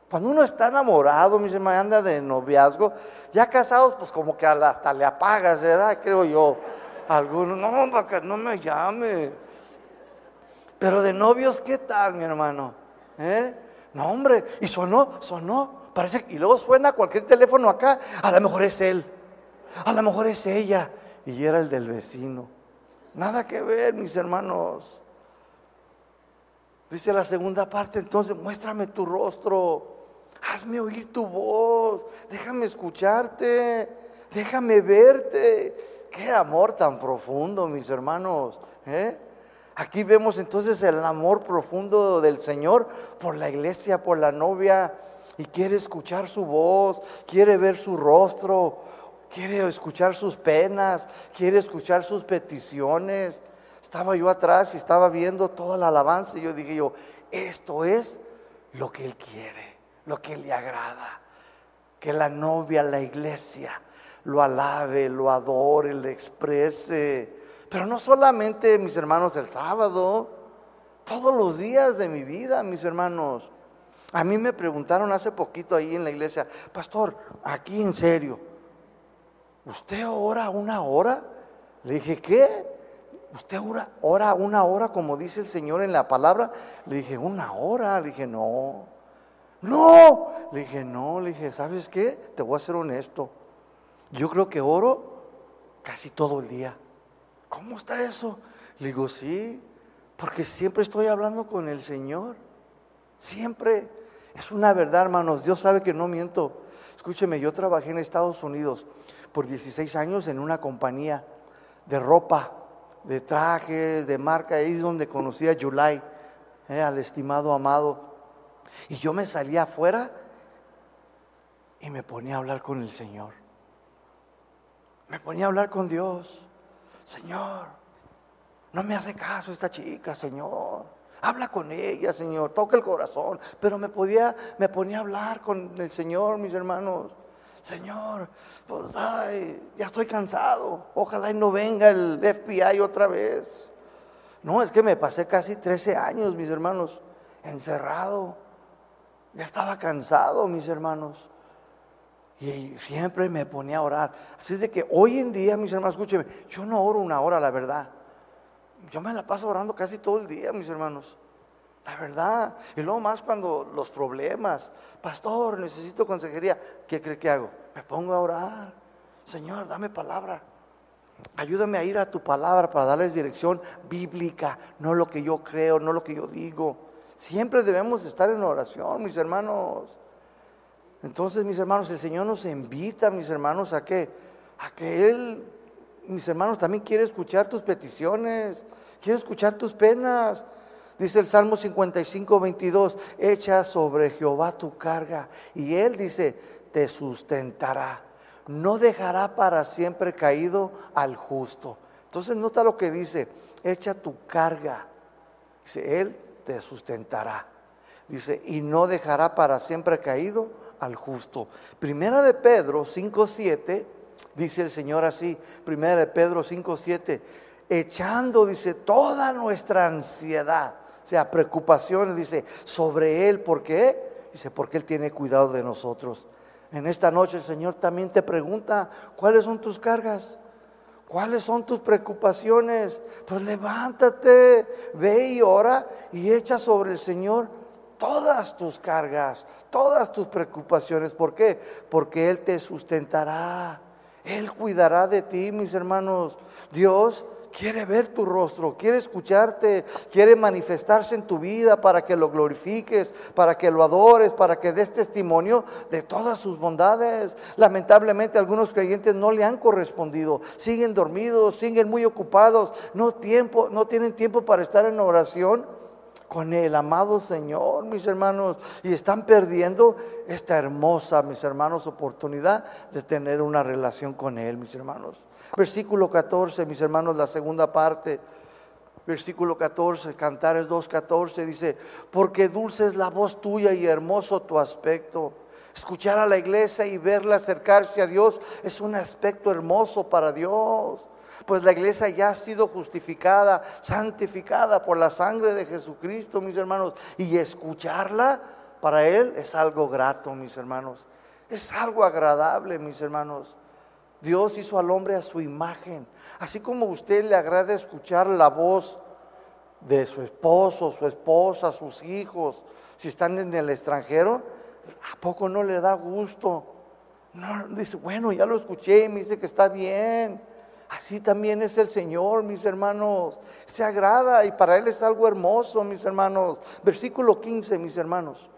Cuando uno está enamorado, mi hermano, anda de noviazgo, ya casados, pues como que hasta le apagas, ¿verdad? Creo yo. Algunos, no, para que no me llame. Pero de novios, ¿qué tal, mi hermano? ¿Eh? No, hombre, y sonó, sonó. Parece y luego suena cualquier teléfono acá, a lo mejor es él, a lo mejor es ella, y era el del vecino. Nada que ver, mis hermanos. Dice la segunda parte, entonces, muéstrame tu rostro. Hazme oír tu voz, déjame escucharte, déjame verte. Qué amor tan profundo, mis hermanos. ¿eh? Aquí vemos entonces el amor profundo del Señor por la iglesia, por la novia, y quiere escuchar su voz, quiere ver su rostro, quiere escuchar sus penas, quiere escuchar sus peticiones. Estaba yo atrás y estaba viendo toda la alabanza y yo dije yo, esto es lo que Él quiere lo que le agrada. Que la novia, la iglesia, lo alabe, lo adore, le exprese. Pero no solamente, mis hermanos, el sábado, todos los días de mi vida, mis hermanos. A mí me preguntaron hace poquito ahí en la iglesia, pastor, aquí en serio, ¿usted ora una hora? Le dije, ¿qué? ¿Usted ora, ora una hora como dice el Señor en la palabra? Le dije, una hora. Le dije, no. No, le dije, no, le dije, ¿sabes qué? Te voy a ser honesto. Yo creo que oro casi todo el día. ¿Cómo está eso? Le digo, sí, porque siempre estoy hablando con el Señor. Siempre. Es una verdad, hermanos. Dios sabe que no miento. Escúcheme, yo trabajé en Estados Unidos por 16 años en una compañía de ropa, de trajes, de marca. Ahí es donde conocí a July, eh, al estimado amado. Y yo me salía afuera y me ponía a hablar con el Señor. Me ponía a hablar con Dios. Señor, no me hace caso esta chica, Señor. Habla con ella, Señor, toca el corazón. Pero me podía, me ponía a hablar con el Señor, mis hermanos. Señor, pues ay, ya estoy cansado. Ojalá y no venga el FBI otra vez. No, es que me pasé casi 13 años, mis hermanos, encerrado. Ya estaba cansado, mis hermanos. Y siempre me ponía a orar. Así es de que hoy en día, mis hermanos, escúcheme, yo no oro una hora, la verdad. Yo me la paso orando casi todo el día, mis hermanos. La verdad. Y luego más cuando los problemas. Pastor, necesito consejería. ¿Qué cree que hago? Me pongo a orar. Señor, dame palabra. Ayúdame a ir a tu palabra para darles dirección bíblica, no lo que yo creo, no lo que yo digo. Siempre debemos estar en oración, mis hermanos. Entonces, mis hermanos, el Señor nos invita, mis hermanos, a que, a que Él, mis hermanos, también quiere escuchar tus peticiones, quiere escuchar tus penas. Dice el Salmo 55, 22, echa sobre Jehová tu carga y Él dice, te sustentará, no dejará para siempre caído al justo. Entonces nota lo que dice, echa tu carga. Dice, Él te sustentará. Dice, y no dejará para siempre caído al justo. Primera de Pedro 5.7, dice el Señor así, primera de Pedro 5.7, echando, dice, toda nuestra ansiedad, o sea, preocupaciones, dice, sobre Él, ¿por qué? Dice, porque Él tiene cuidado de nosotros. En esta noche el Señor también te pregunta, ¿cuáles son tus cargas? ¿Cuáles son tus preocupaciones? Pues levántate, ve y ora y echa sobre el Señor todas tus cargas, todas tus preocupaciones. ¿Por qué? Porque Él te sustentará. Él cuidará de ti, mis hermanos. Dios quiere ver tu rostro, quiere escucharte, quiere manifestarse en tu vida para que lo glorifiques, para que lo adores, para que des testimonio de todas sus bondades. Lamentablemente algunos creyentes no le han correspondido, siguen dormidos, siguen muy ocupados, no tiempo, no tienen tiempo para estar en oración con el amado Señor, mis hermanos, y están perdiendo esta hermosa, mis hermanos, oportunidad de tener una relación con Él, mis hermanos. Versículo 14, mis hermanos, la segunda parte. Versículo 14, Cantares 2.14 dice, porque dulce es la voz tuya y hermoso tu aspecto. Escuchar a la iglesia y verla acercarse a Dios es un aspecto hermoso para Dios. Pues la iglesia ya ha sido justificada, santificada por la sangre de Jesucristo, mis hermanos. Y escucharla para Él es algo grato, mis hermanos. Es algo agradable, mis hermanos. Dios hizo al hombre a su imagen. Así como a usted le agrada escuchar la voz de su esposo, su esposa, sus hijos, si están en el extranjero, ¿a poco no le da gusto? No, dice, bueno, ya lo escuché, me dice que está bien. Así también es el Señor, mis hermanos. Se agrada y para Él es algo hermoso, mis hermanos. Versículo 15, mis hermanos.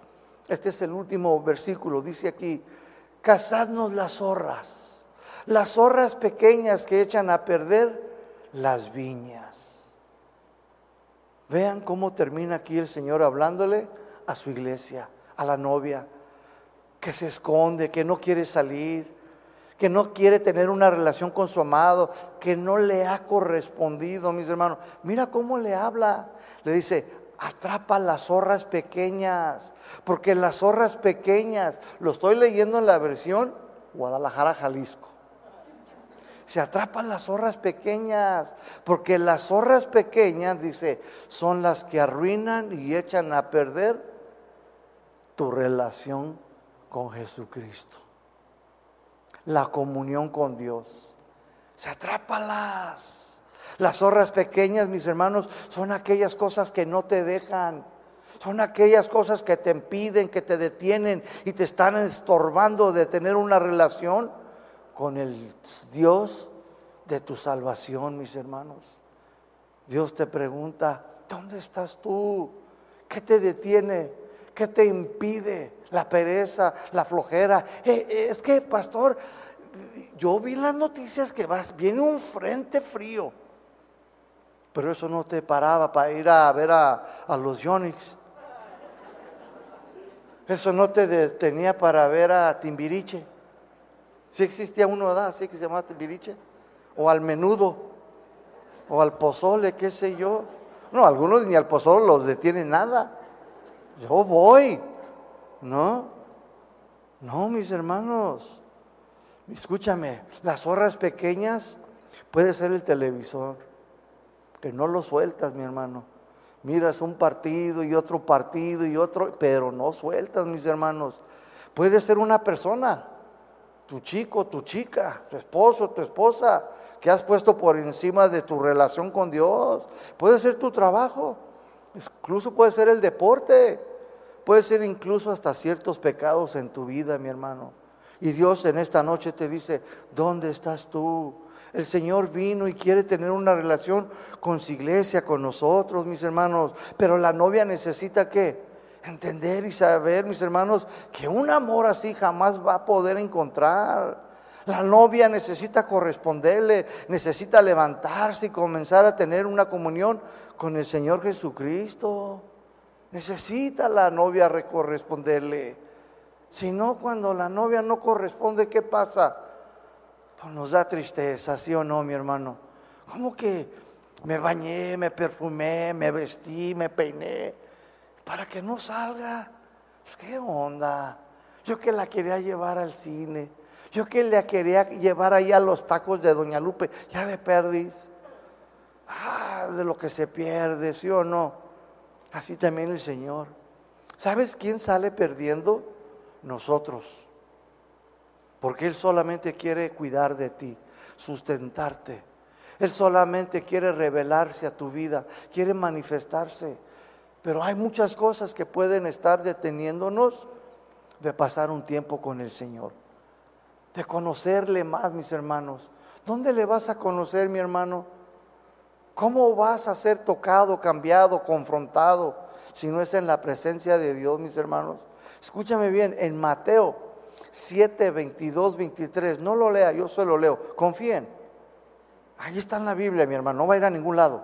Este es el último versículo. Dice aquí, cazadnos las zorras, las zorras pequeñas que echan a perder las viñas. Vean cómo termina aquí el Señor hablándole a su iglesia, a la novia, que se esconde, que no quiere salir, que no quiere tener una relación con su amado, que no le ha correspondido, mis hermanos. Mira cómo le habla. Le dice, atrapa las zorras pequeñas, porque las zorras pequeñas, lo estoy leyendo en la versión Guadalajara, Jalisco. Se atrapan las zorras pequeñas, porque las zorras pequeñas, dice, son las que arruinan y echan a perder tu relación con Jesucristo. La comunión con Dios. Se atrápalas. Las zorras pequeñas, mis hermanos, son aquellas cosas que no te dejan. Son aquellas cosas que te impiden, que te detienen y te están estorbando de tener una relación con el Dios de tu salvación, mis hermanos. Dios te pregunta, ¿dónde estás tú? ¿Qué te detiene? ¿Qué te impide? La pereza, la flojera. Eh, eh, es que, pastor, yo vi las noticias que vas, viene un frente frío. Pero eso no te paraba para ir a ver a, los Yonix. Eso no te detenía para ver a Timbiriche. Si existía uno, ¿verdad? Así que se llamaba Timbiriche. O al menudo. O al pozole, qué sé yo. No, algunos ni al pozole los detiene nada. Yo voy. No, no, mis hermanos. Escúchame, las zorras pequeñas puede ser el televisor, que no lo sueltas, mi hermano. Miras un partido y otro partido y otro, pero no sueltas, mis hermanos. Puede ser una persona, tu chico, tu chica, tu esposo, tu esposa, que has puesto por encima de tu relación con Dios. Puede ser tu trabajo, incluso puede ser el deporte. Puede ser incluso hasta ciertos pecados en tu vida, mi hermano. Y Dios en esta noche te dice, ¿dónde estás tú? El Señor vino y quiere tener una relación con su iglesia, con nosotros, mis hermanos. Pero la novia necesita que entender y saber, mis hermanos, que un amor así jamás va a poder encontrar. La novia necesita corresponderle, necesita levantarse y comenzar a tener una comunión con el Señor Jesucristo. Necesita la novia corresponderle. Si no, cuando la novia no corresponde, ¿qué pasa? Pues nos da tristeza, ¿sí o no, mi hermano? ¿Cómo que me bañé, me perfumé, me vestí, me peiné? Para que no salga. Pues, ¿Qué onda? Yo que la quería llevar al cine. Yo que la quería llevar ahí a los tacos de Doña Lupe. Ya de perdis. Ah, de lo que se pierde, ¿sí o no? Así también el Señor. ¿Sabes quién sale perdiendo? Nosotros. Porque Él solamente quiere cuidar de ti, sustentarte. Él solamente quiere revelarse a tu vida, quiere manifestarse. Pero hay muchas cosas que pueden estar deteniéndonos de pasar un tiempo con el Señor, de conocerle más, mis hermanos. ¿Dónde le vas a conocer, mi hermano? ¿Cómo vas a ser tocado, cambiado, confrontado si no es en la presencia de Dios, mis hermanos? Escúchame bien, en Mateo 7, 22, 23, no lo lea, yo solo leo, confíen. Ahí está en la Biblia, mi hermano, no va a ir a ningún lado.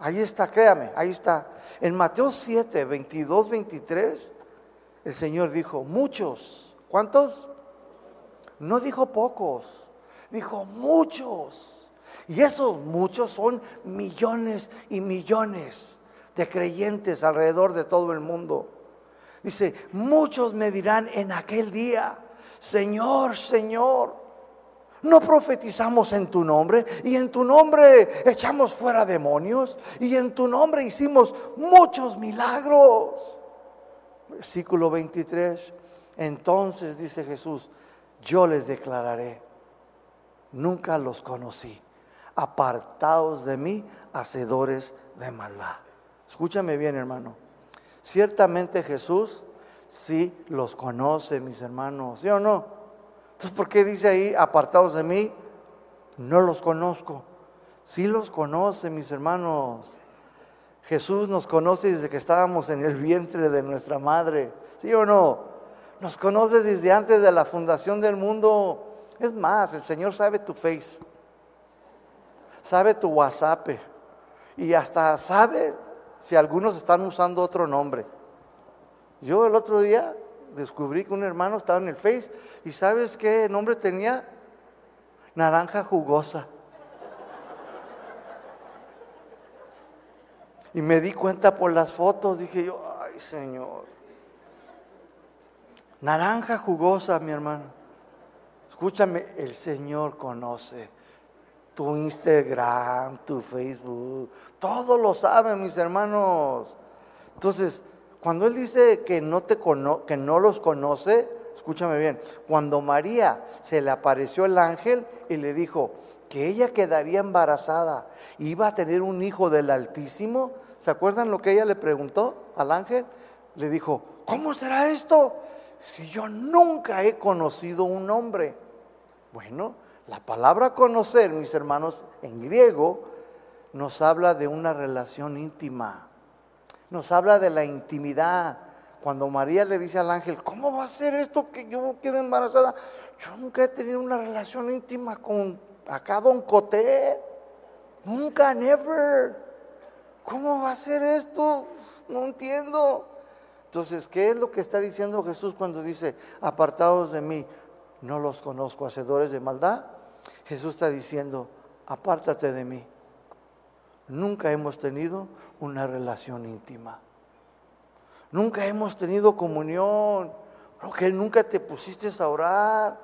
Ahí está, créame, ahí está. En Mateo 7, 22, 23, el Señor dijo, muchos, ¿cuántos? No dijo pocos, dijo muchos y esos muchos son millones y millones de creyentes alrededor de todo el mundo. Dice, muchos me dirán en aquel día, Señor, Señor, No profetizamos en tu nombre y en tu nombre echamos fuera demonios y en tu nombre hicimos muchos milagros. Versículo 23. Entonces dice Jesús, yo les declararé, nunca los conocí, apartados de mí, hacedores de maldad. Escúchame bien, hermano. Ciertamente Jesús sí los conoce, mis hermanos, ¿sí o no? Entonces, ¿por qué dice ahí, apartados de mí? No los conozco. Sí los conoce, mis hermanos. Jesús nos conoce desde que estábamos en el vientre de nuestra madre, ¿sí o no? Nos conoce desde antes de la fundación del mundo. Es más, el Señor sabe tu face, sabe tu WhatsApp y hasta sabe si algunos están usando otro nombre. Yo el otro día descubrí que un hermano estaba en el Face y ¿sabes qué nombre tenía? Naranja jugosa. Y me di cuenta por las fotos, dije yo, ay Señor. Naranja jugosa, mi hermano. Escúchame, el Señor conoce tu Instagram, tu Facebook, todo lo saben mis hermanos. Entonces, cuando Él dice que no, te que no los conoce, escúchame bien, cuando María se le apareció el ángel y le dijo que ella quedaría embarazada iba a tener un hijo del Altísimo, ¿se acuerdan lo que ella le preguntó al ángel? Le dijo, ¿cómo será esto si yo nunca he conocido un hombre? Bueno, la palabra conocer, mis hermanos, en griego, nos habla de una relación íntima nos habla de la intimidad. Cuando María le dice al ángel, ¿cómo va a ser esto que yo quede embarazada? Yo nunca he tenido una relación íntima con acá Don Coté. Nunca, never. ¿Cómo va a ser esto? No entiendo. Entonces, ¿qué es lo que está diciendo Jesús cuando dice, apartados de mí, no los conozco, hacedores de maldad? Jesús está diciendo, apártate de mí. Nunca hemos tenido una relación íntima. Nunca hemos tenido comunión. Porque nunca te pusiste a orar.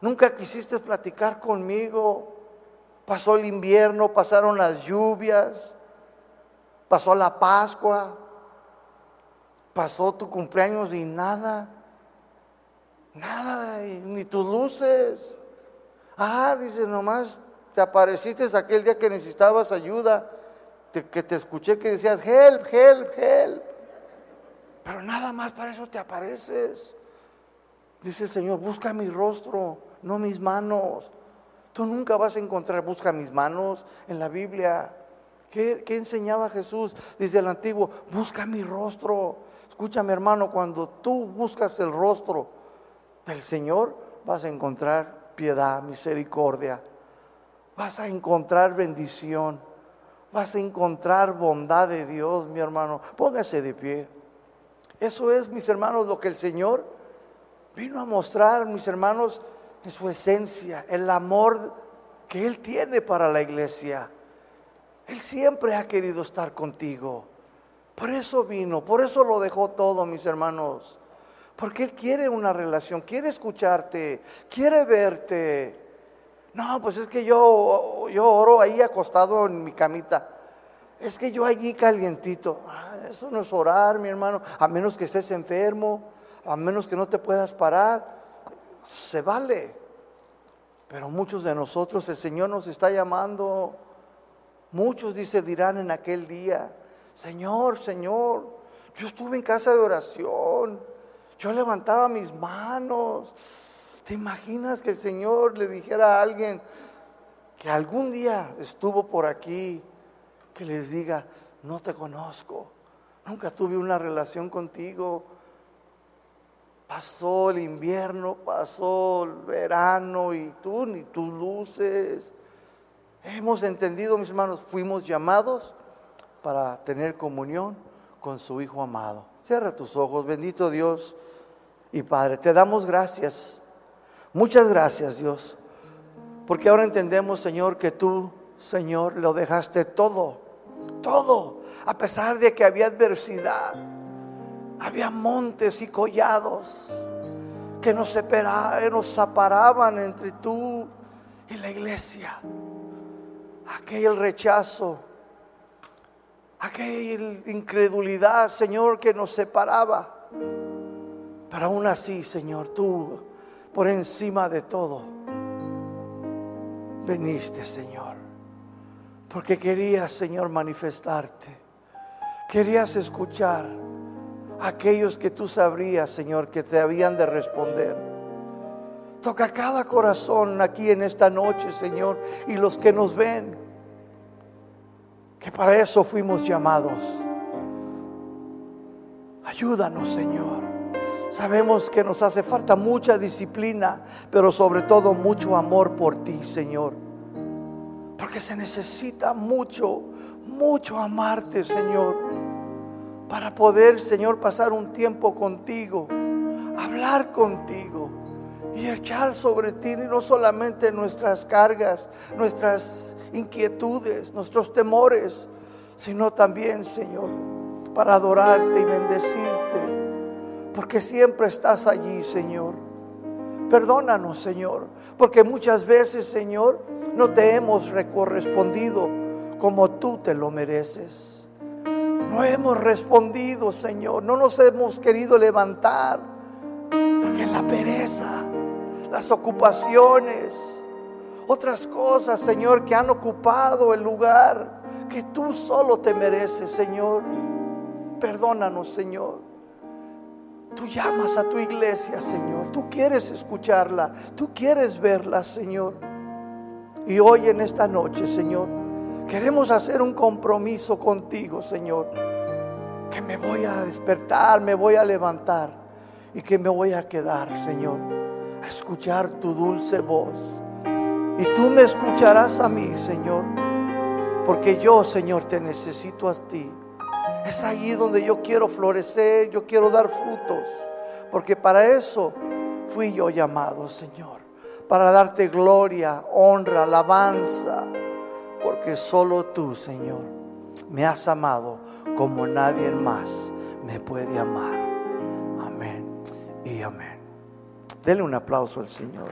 Nunca quisiste platicar conmigo. Pasó el invierno, pasaron las lluvias. Pasó la Pascua. Pasó tu cumpleaños y nada. Nada, ni tus luces. Ah, dice, nomás te apareciste aquel día que necesitabas ayuda que te escuché que decías, help, help, help. Pero nada más para eso te apareces. Dice el Señor, busca mi rostro, no mis manos. Tú nunca vas a encontrar, busca mis manos en la Biblia. ¿Qué, ¿Qué, enseñaba Jesús desde el antiguo? Busca mi rostro. Escúchame hermano, cuando tú buscas el rostro del Señor, vas a encontrar piedad, misericordia. Vas a encontrar bendición vas a encontrar bondad de Dios, mi hermano. Póngase de pie. Eso es, mis hermanos, lo que el Señor vino a mostrar, mis hermanos, en su esencia, el amor que Él tiene para la iglesia. Él siempre ha querido estar contigo. Por eso vino, por eso lo dejó todo, mis hermanos. Porque Él quiere una relación, quiere escucharte, quiere verte. No, pues es que yo, yo oro ahí acostado en mi camita. Es que yo allí calientito. Ah, eso no es orar, mi hermano. A menos que estés enfermo, a menos que no te puedas parar. Se vale. Pero muchos de nosotros el Señor nos está llamando. Muchos, dice, dirán en aquel día, Señor, Señor, yo estuve en casa de oración. Yo levantaba mis manos. ¿Te imaginas que el Señor le dijera a alguien que algún día estuvo por aquí, que les diga, no te conozco, nunca tuve una relación contigo? Pasó el invierno, pasó el verano y tú ni tus luces. Hemos entendido, mis hermanos, fuimos llamados para tener comunión con su Hijo amado. Cierra tus ojos, bendito Dios y Padre. Te damos gracias Muchas gracias, Dios. Porque ahora entendemos, Señor, que tú, Señor, lo dejaste todo, todo, a pesar de que había adversidad, había montes y collados que nos separaban, nos separaban entre tú y la iglesia, aquel rechazo, aquella incredulidad, Señor, que nos separaba. Pero aún así, Señor, tú, por encima de todo, veniste, Señor, porque querías, Señor, manifestarte. Querías escuchar a aquellos que tú sabrías, Señor, que te habían de responder. Toca cada corazón aquí en esta noche, Señor, y los que nos ven, que para eso fuimos llamados. Ayúdanos, Señor. Sabemos que nos hace falta mucha disciplina, pero sobre todo mucho amor por ti, Señor. Porque se necesita mucho, mucho amarte, Señor. Para poder, Señor, pasar un tiempo contigo, hablar contigo y echar sobre ti no solamente nuestras cargas, nuestras inquietudes, nuestros temores, sino también, Señor, para adorarte y bendecirte, porque siempre estás allí, Señor. Perdónanos, Señor, porque muchas veces, Señor, no te hemos correspondido como tú te lo mereces. No hemos respondido, Señor, no nos hemos querido levantar, porque la pereza, las ocupaciones, otras cosas, Señor, que han ocupado el lugar que tú solo te mereces, Señor. Perdónanos, Señor. Tú llamas a tu iglesia, Señor. Tú quieres escucharla. Tú quieres verla, Señor. Y hoy en esta noche, Señor, queremos hacer un compromiso contigo, Señor. Que me voy a despertar, me voy a levantar y que me voy a quedar, Señor, a escuchar tu dulce voz. Y tú me escucharás a mí, Señor. Porque yo, Señor, te necesito a ti. Es ahí donde yo quiero florecer, yo quiero dar frutos. Porque para eso fui yo llamado, Señor. Para darte gloria, honra, alabanza. Porque solo tú, Señor, me has amado como nadie más me puede amar. Amén y amén. Denle un aplauso al Señor.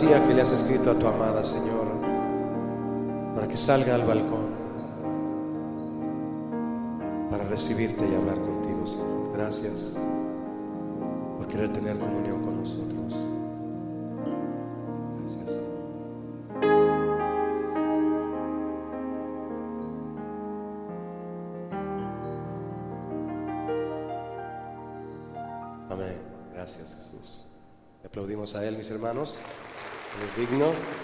que le has escrito a tu amada, Señor, para que salga al balcón, para recibirte y hablar contigo, Señor. Gracias por querer tener comunión con nosotros. Amén. Gracias, Jesús. Aplaudimos a Él, mis hermanos. Signer.